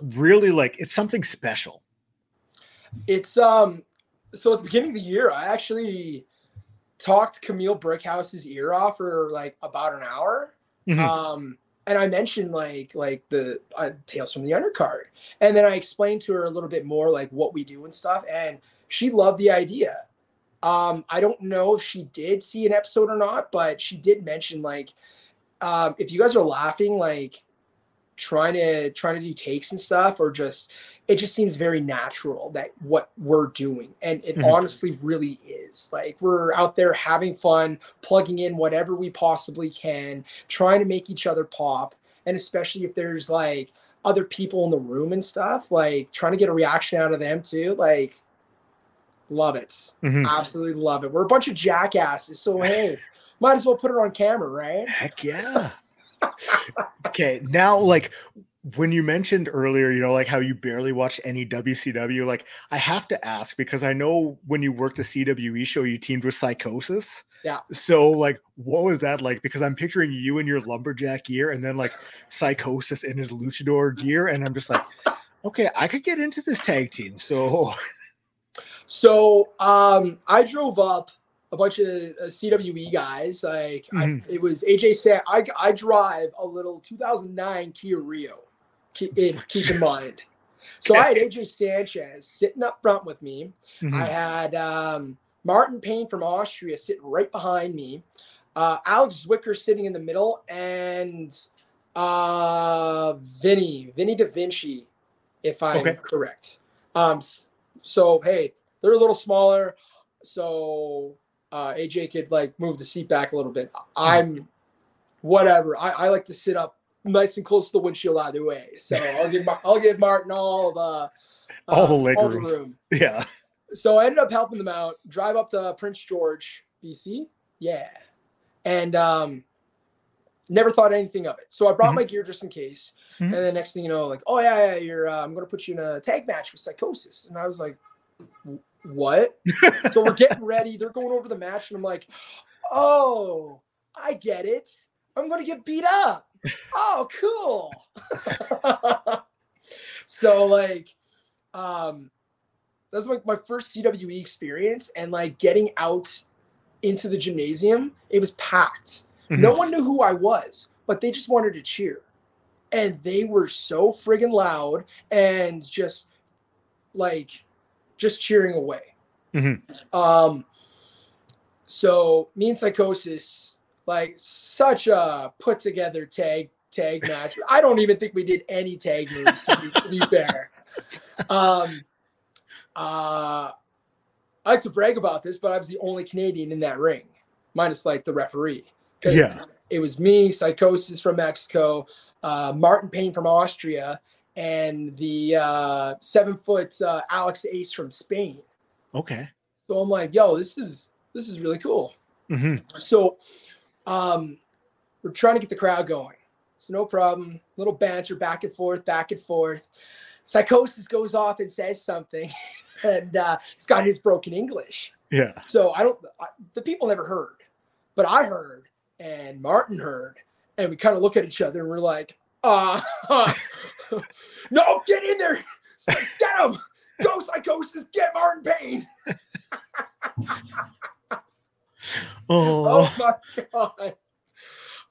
really like it's something special it's um so at the beginning of the year, I actually talked Kamille Brickhouse's ear off for like about an hour. Mhm. Um and I mentioned like like the uh, tales from the undercard, and then I explained to her a little bit more like what we do and stuff, and she loved the idea. Um, I don't know if she did see an episode or not, but she did mention like um, if you guys are laughing, like trying to trying to do takes and stuff, or just it just seems very natural that what we're doing, and it Mhm. honestly really is. Like we're out there having fun, plugging in whatever we possibly can, trying to make each other pop, and especially if there's like other people in the room and stuff, like trying to get a reaction out of them too, like. Love it. Mhm. Absolutely love it. We're a bunch of jackasses. So, hey, might as well put it on camera, right? heck yeah okay now like when you mentioned earlier you know like how you barely watch any wcw like i have to ask because i know when you worked the cwe show you teamed with Psicosis. Yeah. so like what was that like? Because i'm picturing you in your lumberjack gear and then like Psicosis in his luchador gear and i'm just like okay i could get into this tag team. So So um, I drove up a bunch of uh, CWE guys. Like I, Mhm. it was AJ San. I I drive a little 2009 Kia Rio. Keep, in, keep in mind. So I had AJ Sanchez sitting up front with me. I Mhm. had um, Martin Payne from Austria sitting right behind me. Uh, Alex Zwicker sitting in the middle, and uh, Vinny, Vinny Da Vinci, if I'm Okay. correct. Um, so hey, they're a little smaller, so uh, AJ could like move the seat back a little bit. I'm whatever. I, I like to sit up nice and close to the windshield either way. So I'll give I'll give Martin all the uh, All the leg room. room yeah so I ended up helping them out, drive up to Prince George, BC. Yeah. And um never thought anything of it. So I brought Mhm. my gear just in case. Mhm. And then next thing you know, like, oh yeah, yeah, you're uh, I'm gonna put you in a tag match with Psicosis. And I was like, "W- what? so we're getting ready, they're going over the match, and I'm like, oh, I get it. I'm gonna get beat up. Oh, cool. so like um that's like my first CWE experience and like getting out into the gymnasium, it was packed. No one knew who I was, but they just wanted to cheer. And they were so friggin' loud and just like just cheering away. Mhm. Um so me and Psicosis, like such a put together tag tag match. I don't even think we did any tag moves to be, to be fair. Um uh I like to brag about this, but I was the only Canadian in that ring, minus like the referee. Yeah. It was me, Psicosis from Mexico, uh, Martin Payne from Austria, and the uh, seven foot uh, Alex Ace from Spain. Okay. So I'm like, yo, this is this is really cool. hmm So um, we're trying to get the crowd going. So no problem. Little banter back and forth, back and forth. Psicosis goes off and says something, and uh, he's got his broken English. Yeah. So I don't. I, the people never heard, but I heard, and Martin heard, and we kind of look at each other and we're like, uh, no, get in there, get him, go Psicosis, get Martin Payne. Oh. Oh my god.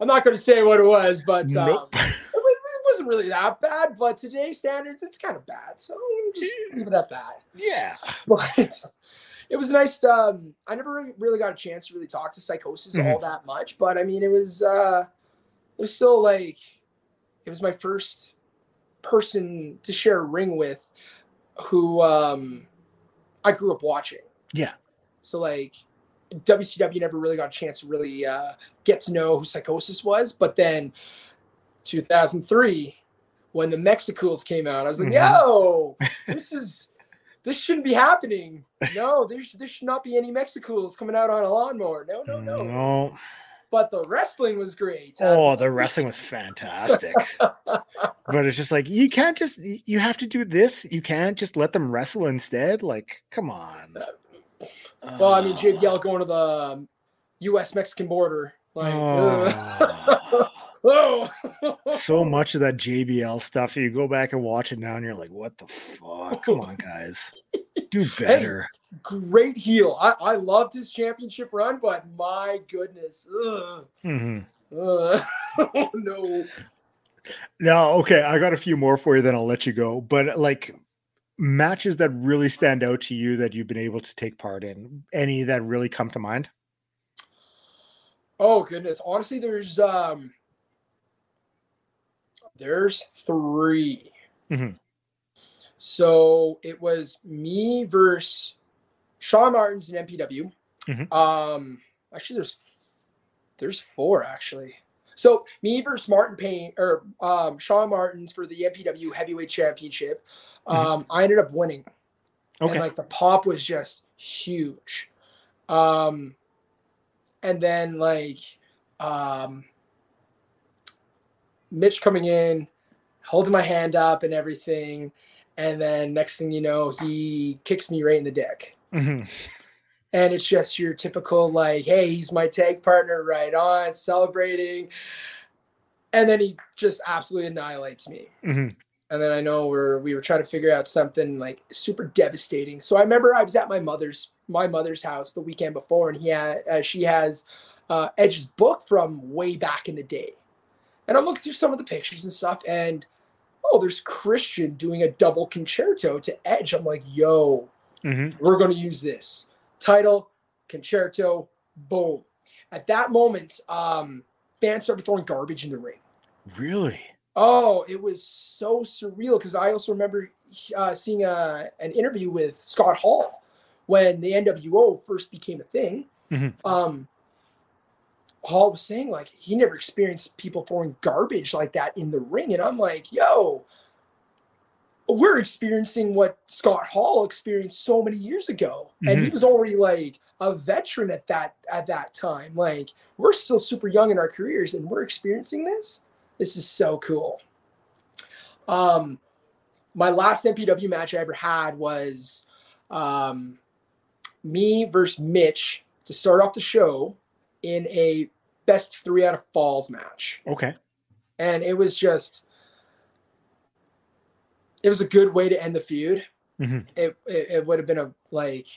I'm not going to say what it was, but um, Nope. it, it wasn't really that bad. But today's standards, it's kind of bad. So just leave it at that. yeah. But it was nice. Um, I never really, got a chance to really talk to Psicosis Mhm. all that much, but I mean, it was uh, it was still like it was my first person to share a ring with, who um, I grew up watching. Yeah. So like WCW never really got a chance to really uh, get to know who Psicosis was, but then 2003 when the Mexicools came out, I was like, Mhm. yo, this is this shouldn't be happening. No, there, there should not be any Mexicools coming out on a lawnmower. No, no, no. No. But the wrestling was great. Oh, the wrestling was fantastic. but it's just like you can't just you have to do this. You can't just let them wrestle instead. Like, come on. Uh, well, I mean, Uh, ah. JBL going to the um, U.S. Mexican border. Like, oh. oh, so much of that JBL stuff. You go back and watch it now, and you're like, "What the fuck? Come on, guys, do better." Great heel. I, I loved his championship run, but my goodness. Ugh. Mhm. Oh, no. No, okay, I got a few more for you. Then I'll let you go. But like matches that really stand out to you that you've been able to take part in, any that really come to mind? Oh goodness. Honestly, there's um there's 3 Mhm. So it was me versus Sean Martins in MPW. Mhm. Um actually there's there's four actually. So me versus Martin Payne or um Sean Martins for the MPW heavyweight championship. Mhm. Um I ended up winning Okay. and like the pop was just huge um and then like um mitch coming in holding my hand up and everything and then next thing you know he kicks me right in the dick Mhm. and it's just your typical like hey he's my tag partner right on celebrating and then he just absolutely annihilates me Mhm. and then I know we're we were trying to figure out something like super devastating. So I remember I was at my mother's my mother's house the weekend before, and he had uh, she has uh, Edge's book from way back in the day, and I'm looking through some of the pictures and stuff, and oh, there's Christian doing a double Con-Chair-To to Edge. I'm like, yo, Mhm. we're going to use this title Con-Chair-To. Boom. At that moment, um, fans started throwing garbage in the ring. Really? Oh, it was so surreal because I also remember uh, seeing a, an interview with Scott Hall when the NWO first became a thing. Mhm. Um, Hall was saying like he never experienced people throwing garbage like that in the ring, and I'm like, yo, we're experiencing what Scott Hall experienced so many years ago, and he was already like a veteran at that at that time. Like we're still super young in our careers, and we're experiencing this. This is so cool. Um, my last MPW match I ever had was um, me versus Mitch to start off the show in a best three out of falls match. Okay. And it was just, it was a good way to end the feud. Mhm. It, it, it would have been a, like,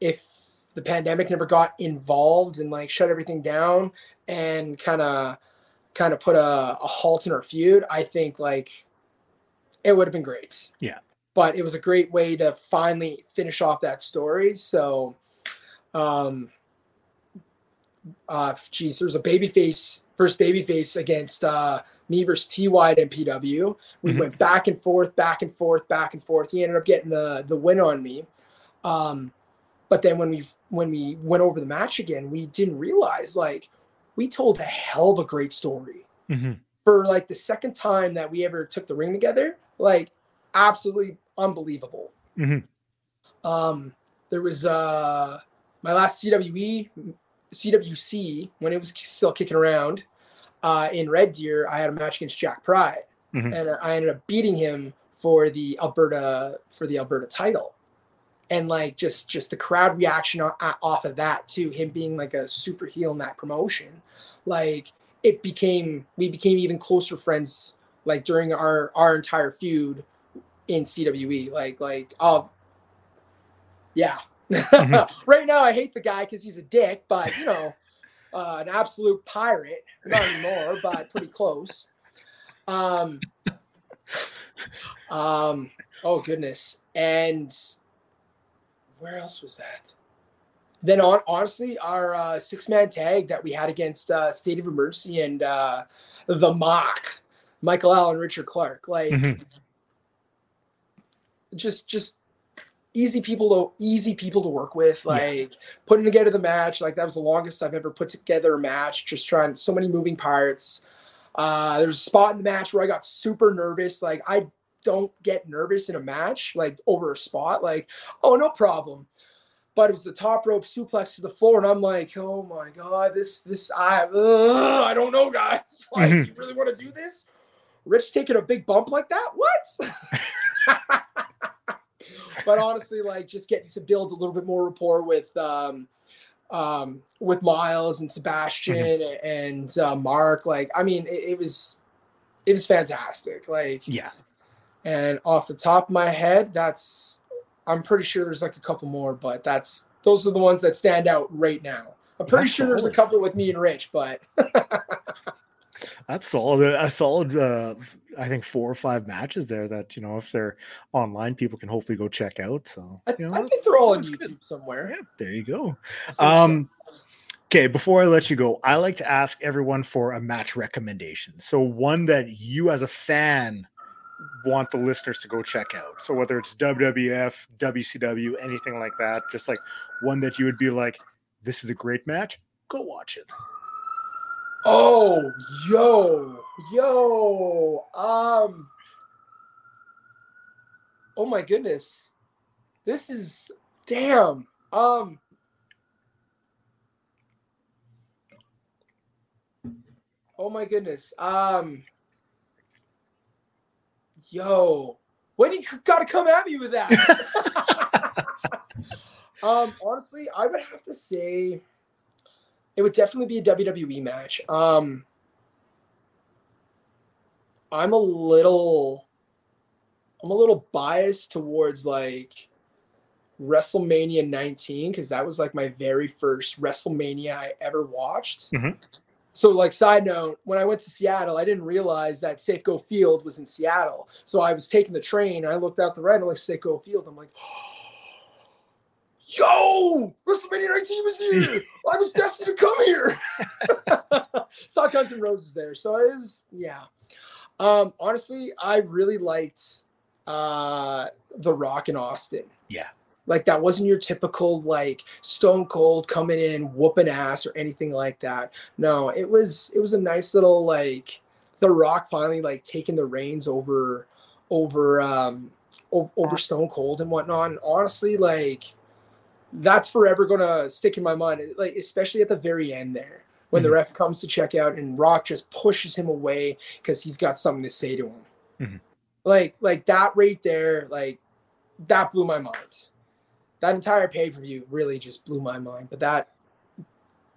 if the pandemic never got involved and like shut everything down and kind of, kind of put a, a halt in our feud, I think like it would have been great. Yeah. But it was a great way to finally finish off that story. So, um, uh, geez, there was a babyface first babyface against uh, me versus T Wide and PW. We Mhm. went back and forth, back and forth, back and forth. He ended up getting the the win on me. Um, but then when we when we went over the match again, we didn't realize like we told a hell of a great story Mhm. for like the second time that we ever took the ring together. Like absolutely unbelievable. Mhm. Um, there was uh my last CWE, CWC when it was still kicking around. Uh, in Red Deer, I had a match against Jack Pride, Mhm. and I ended up beating him for the Alberta for the Alberta title. And like just just the crowd reaction off of that too, him being like a super heel in that promotion, like it became we became even closer friends like during our our entire feud in CWE. Like like oh yeah. right now I hate the guy because he's a dick, but you know, uh, an absolute pirate. Not anymore, but pretty close. Um um oh goodness. And where else was that? Then on honestly, our uh, six man tag that we had against uh, State of Emergency and uh, the Mock, Michael Allen, Richard Clark, like Mhm. just just easy people to easy people to work with. Yeah. Like putting together the match, like that was the longest I've ever put together a match. Just trying so many moving parts. Uh, there's a spot in the match where I got super nervous. Like I don't get nervous in a match, like over a spot. Like oh no problem. But it was the top rope suplex to the floor, and I'm like, oh my god, this this I I don't know, guys. Like, Mhm. you really want to do this? Rich taking a big bump like that? What? but honestly, like just getting to build a little bit more rapport with um, um, with Miles and Sebastian and uh, Mark. Like, I mean, it, it was it was fantastic. Like, Yeah. and off the top of my head, that's I'm pretty sure there's like a couple more, but that's those are the ones that stand out right now. I'm pretty That's sure there's a couple with me and Rich, but That's solid. A solid, uh, I think, four or five matches there that, you know, if they're online, people can hopefully go check out. So, I, you know, I think they're all on YouTube good. somewhere. Yeah, there you go. Think so. Um, okay, before I let you go, I like to ask everyone for a match recommendation. So, one that you as a fan want the listeners to go check out. So, whether it's WWF, WCW, anything like that, just like one that you would be like, this is a great match, go watch it. Oh, yo, yo. Um. Oh my goodness, this is damn. Um. Oh my goodness. Um. Yo, when you gotta come at me with that? um. Honestly, I would have to say it would definitely be a WWE match. Um, I'm a little, I'm a little biased towards like WrestleMania 19 because that was like my very first WrestleMania I ever watched. Mhm. So, like, side note, when I went to Seattle, I didn't realize that Safeco Field was in Seattle. So I was taking the train and I looked out the right and I'm like Safeco Field. I'm like, yo, WrestleMania 19 was here. I was destined to come here. Saw Guns N' Roses there. So it was, yeah. Um, honestly, I really liked uh The Rock in Austin. Yeah. Like that wasn't your typical like stone cold coming in, whooping ass or anything like that. No, it was it was a nice little like The Rock finally like taking the reins over over um o- over Stone Cold and whatnot. And honestly, like that's forever gonna stick in my mind. Like especially at the very end there when the Mhm. ref comes to check out and Rock just pushes him away because he's got something to say to him. Mhm. Like like that right there, like that blew my mind. That entire pay per view really just blew my mind. But that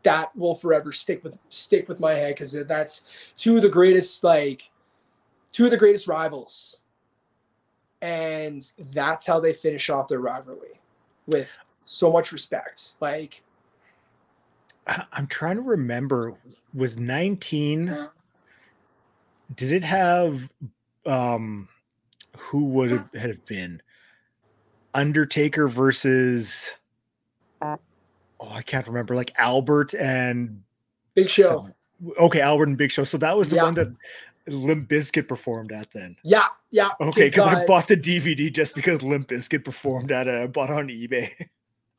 that will forever stick with stick with my head because that's two of the greatest like two of the greatest rivals, and that's how they finish off their rivalry with so much respect. Like I- I'm trying to remember, was 19, did it have, um, who would it have been? Undertaker versus, oh, I can't remember, like Albert and Big Show, some- okay, Albert and Big Show. So that was the Yeah. one that Limp Bizkit performed at then. yeah, yeah. Okay, because I uh, bought the DVD just because Limp Bizkit performed at a, I bought it on eBay.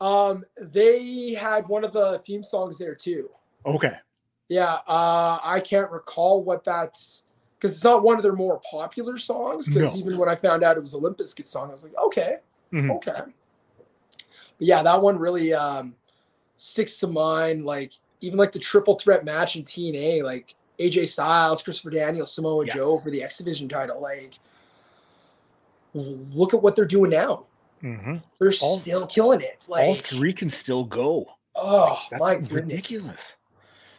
um they had one of the theme songs there too. okay. Yeah, uh, I can't recall what that's because it's not one of their more popular songs. Because No. even when I found out it was Limp Bizkit song, I was like, okay, Mhm. okay. But yeah, that one really um, sticks to mind. Like even like the triple threat match in TNA, like AJ Styles, Christopher Daniels, Samoa Yeah. Joe for the X Division title. Like, look at what they're doing now. Mhm. They're All- still killing it. Like, All three can still go. oh my goodness. ridiculous.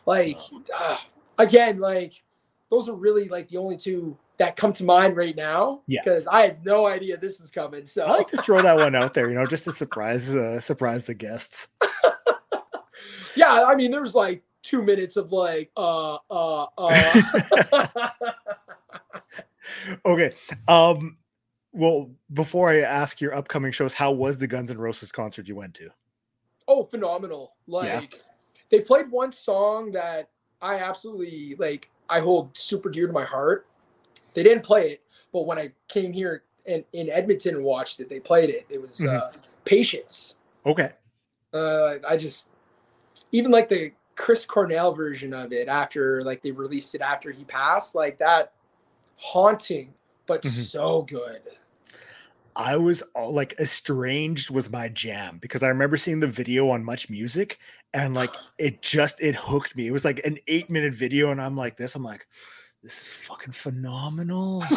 Like, ah, again, like those are really like the only two that come to mind right now. Yeah. Because I had no idea this is coming. So I like to throw that one out there, you know, just to surprise uh, surprise the guests. yeah, I mean, there's like two minutes of like, uh, uh, uh. okay. Um well, before I ask your upcoming shows, how was the Guns N' Roses concert you went to? oh, phenomenal! Like, they played one song that I absolutely like. I hold super dear to my heart. They didn't play it, but when I came here in, in Edmonton and watched it, they played it. It was Mhm. uh, Patience. Okay. uh i just even like the chris cornell version of it after like they released it after he passed like that haunting but Mhm. so good I was all, like estranged was my jam because I remember seeing the video on Much Music and like it just it hooked me. It was like an eight minute video, and I'm like this. I'm like, this is fucking phenomenal.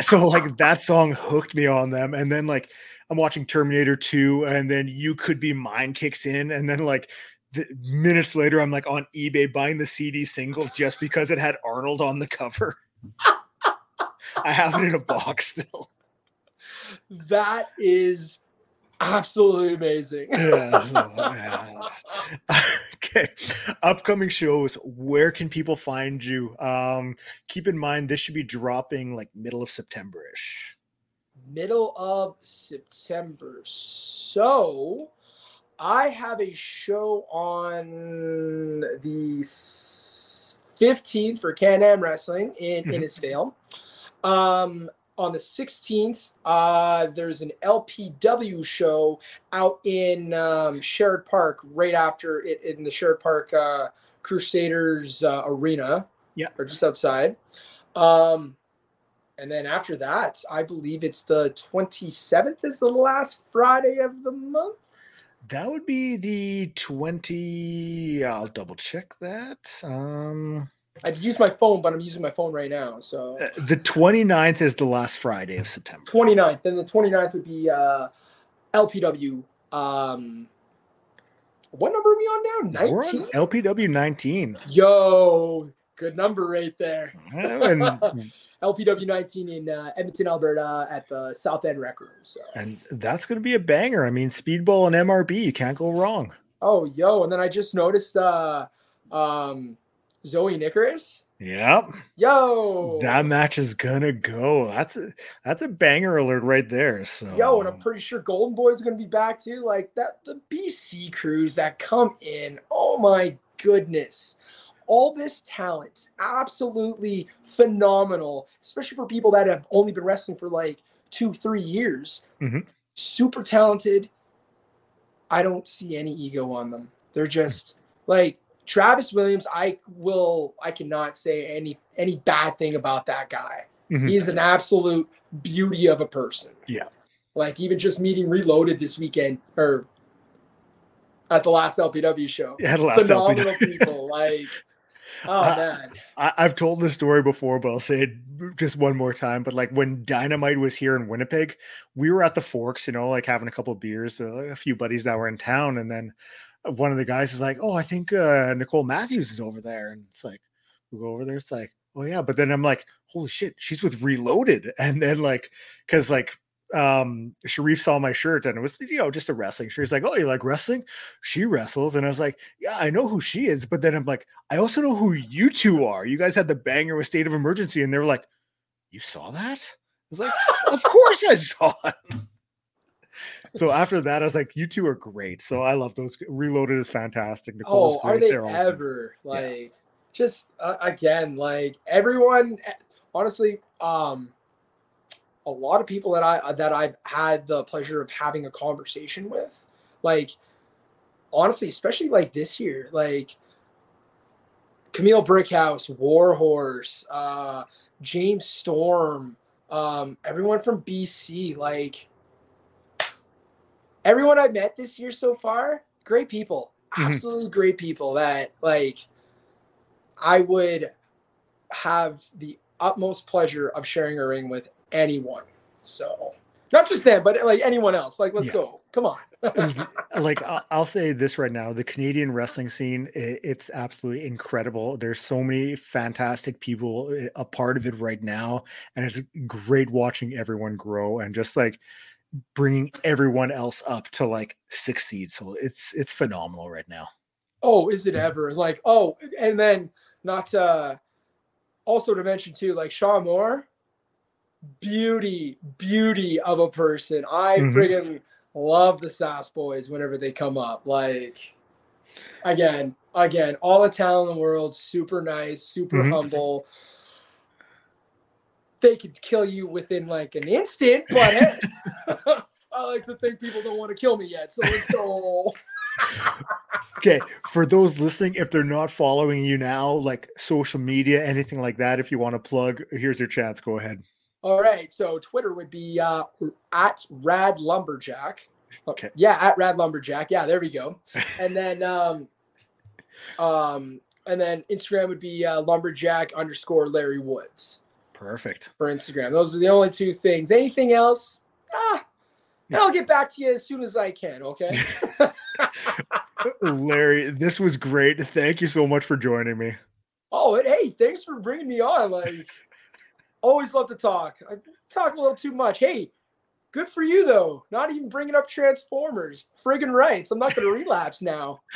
So like that song hooked me on them, and then like I'm watching Terminator 2, and then You Could Be Mine kicks in, and then like the, minutes later, I'm like on eBay buying the CD single just because it had Arnold on the cover. I have it in a box still. that is absolutely amazing Yeah, okay. Upcoming shows. Where can people find you? Um, keep in mind this should be dropping like middle of September ish. middle of september so i have a show on the 15th for can-am wrestling in Mhm. innisfail um on the 16th uh there's an lpw show out in um Sherwood Park right after it in the Sherwood Park uh crusaders uh, arena Yeah. or just outside um and then after that, I believe it's the 27th is the last Friday of the month. That would be the 20. I'll double check that. Um, I'd use my phone, but I'm using my phone right now. So uh, the 29th is the last Friday of September. 29th. Then the 29th would be uh, LPW. Um, what number are we on now? We're on 19? LPW 19. Yo, good number right there. And, LPW 19 in uh, Edmonton, Alberta at the South End Rec Room. So. and that's going to be a banger. I mean, Speedball and MRB, you can't go wrong. Oh, yo. And then I just noticed uh, um, Zoe Nicaris. Yep. Yo. That match is gonna go. That's a that's a banger alert right there. So Yo, and I'm pretty sure Golden Boy's gonna be back too. Like that, the BC crews that come in. Oh my goodness. All this talent, absolutely phenomenal, especially for people that have only been wrestling for like two, three years. Mhm. Super talented. I don't see any ego on them. They're just like Travis Williams. I will. I cannot say any any bad thing about that guy. Mhm. He is an absolute beauty of a person. Yeah. Like even just meeting Reloaded this weekend or at the last LPW show. Yeah, the last Phenomenal LPW. people. Like, oh Uh, man. I, I've told this story before, but I'll say it just one more time. But like when Dynamite was here in Winnipeg, we were at the Forks, you know, like having a couple of beers, uh, a few buddies that were in town, and then one of the guys is like, "Oh, I think uh, Nicole Matthews is over there," and it's like, we go over there. It's like, "Oh yeah," but then I'm like, "Holy shit, she's with Reloaded," and then like, because like um Sharif saw my shirt and it was you know just a wrestling shirt. He's like, Oh, you like wrestling? She wrestles. And I was like, Yeah, I know who she is, but then I'm like, I also know who you two are. You guys had the banger with state of emergency, and they were like, You saw that? I was like, Of course I saw it. So after that, I was like, You two are great. So I love those. Reloaded is fantastic. Nicole's Oh, are they They're great. ever like just uh, again like everyone eh, honestly um a lot of people that I that I've had the pleasure of having a conversation with like honestly especially like this year like Kamille Brickhouse, Warhorse, uh, James Storm, um, everyone from BC, like everyone I met this year so far, great people, Mhm. absolutely great people that like I would have the utmost pleasure of sharing a ring with anyone. So not just them, but like anyone else. Like, let's Yeah. go. Come on. like I'll say this right now: the Canadian wrestling scene, it's absolutely incredible. There's so many fantastic people eh, a part of it right now, and it's great watching everyone grow and just like bringing everyone else up to like succeed. So it's it's phenomenal right now. oh, is it ever? Like, oh, and then not to also to mention too, like Shaw Moore, beauty, beauty of a person. I Mhm. friggin' love the Sass Boys whenever they come up. Like, again, again, all the talent in the world, super nice, super Mhm. humble. They could kill you within like an instant, but hey, I like to think people don't want to kill me yet. So let's go. Okay, for those listening, if they're not following you now, like social media, anything like that, if you want to plug, here's your chance. Go ahead. All right. So Twitter would be uh, at Rad Lumberjack. Okay. Yeah, at Rad Lumberjack. Yeah, there we go. And then um, um, and then Instagram would be uh, Lumberjack underscore Larry Woods Perfect. for Instagram. Those are the only two things. Anything else? Ah, Yeah. I'll get back to you as soon as I can. Okay. Larry, this was great. Thank you so much for joining me. oh, and hey, thanks for bringing me on. Like, always love to talk. I talk a little too much. Hey, good for you though. Not even bringing up Transformers. Friggin' rights. I'm not going to relapse now.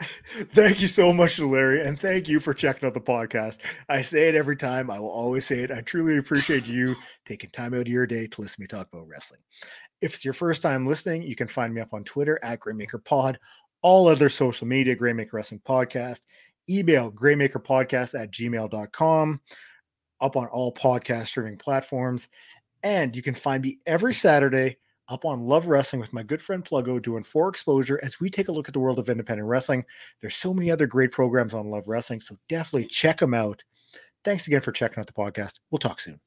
Thank you so much, Larry, and thank you for checking out the podcast. I say it every time. I will always say it. I truly appreciate you taking time out of your day to listen to me talk about wrestling. If it's your first time listening, you can find me up on Twitter at GrainmakerPod, all other social media, Grainmaker Wrestling Podcast, email grainmakerpodcast at gmail.com, up on all podcast streaming platforms. And you can find me every Saturday up on Love Wrestling with my good friend Pluggo doing for exposure as we take a look at the world of independent wrestling. There's so many other great programs on Love Wrestling, so definitely check them out. Thanks again for checking out the podcast. We'll talk soon.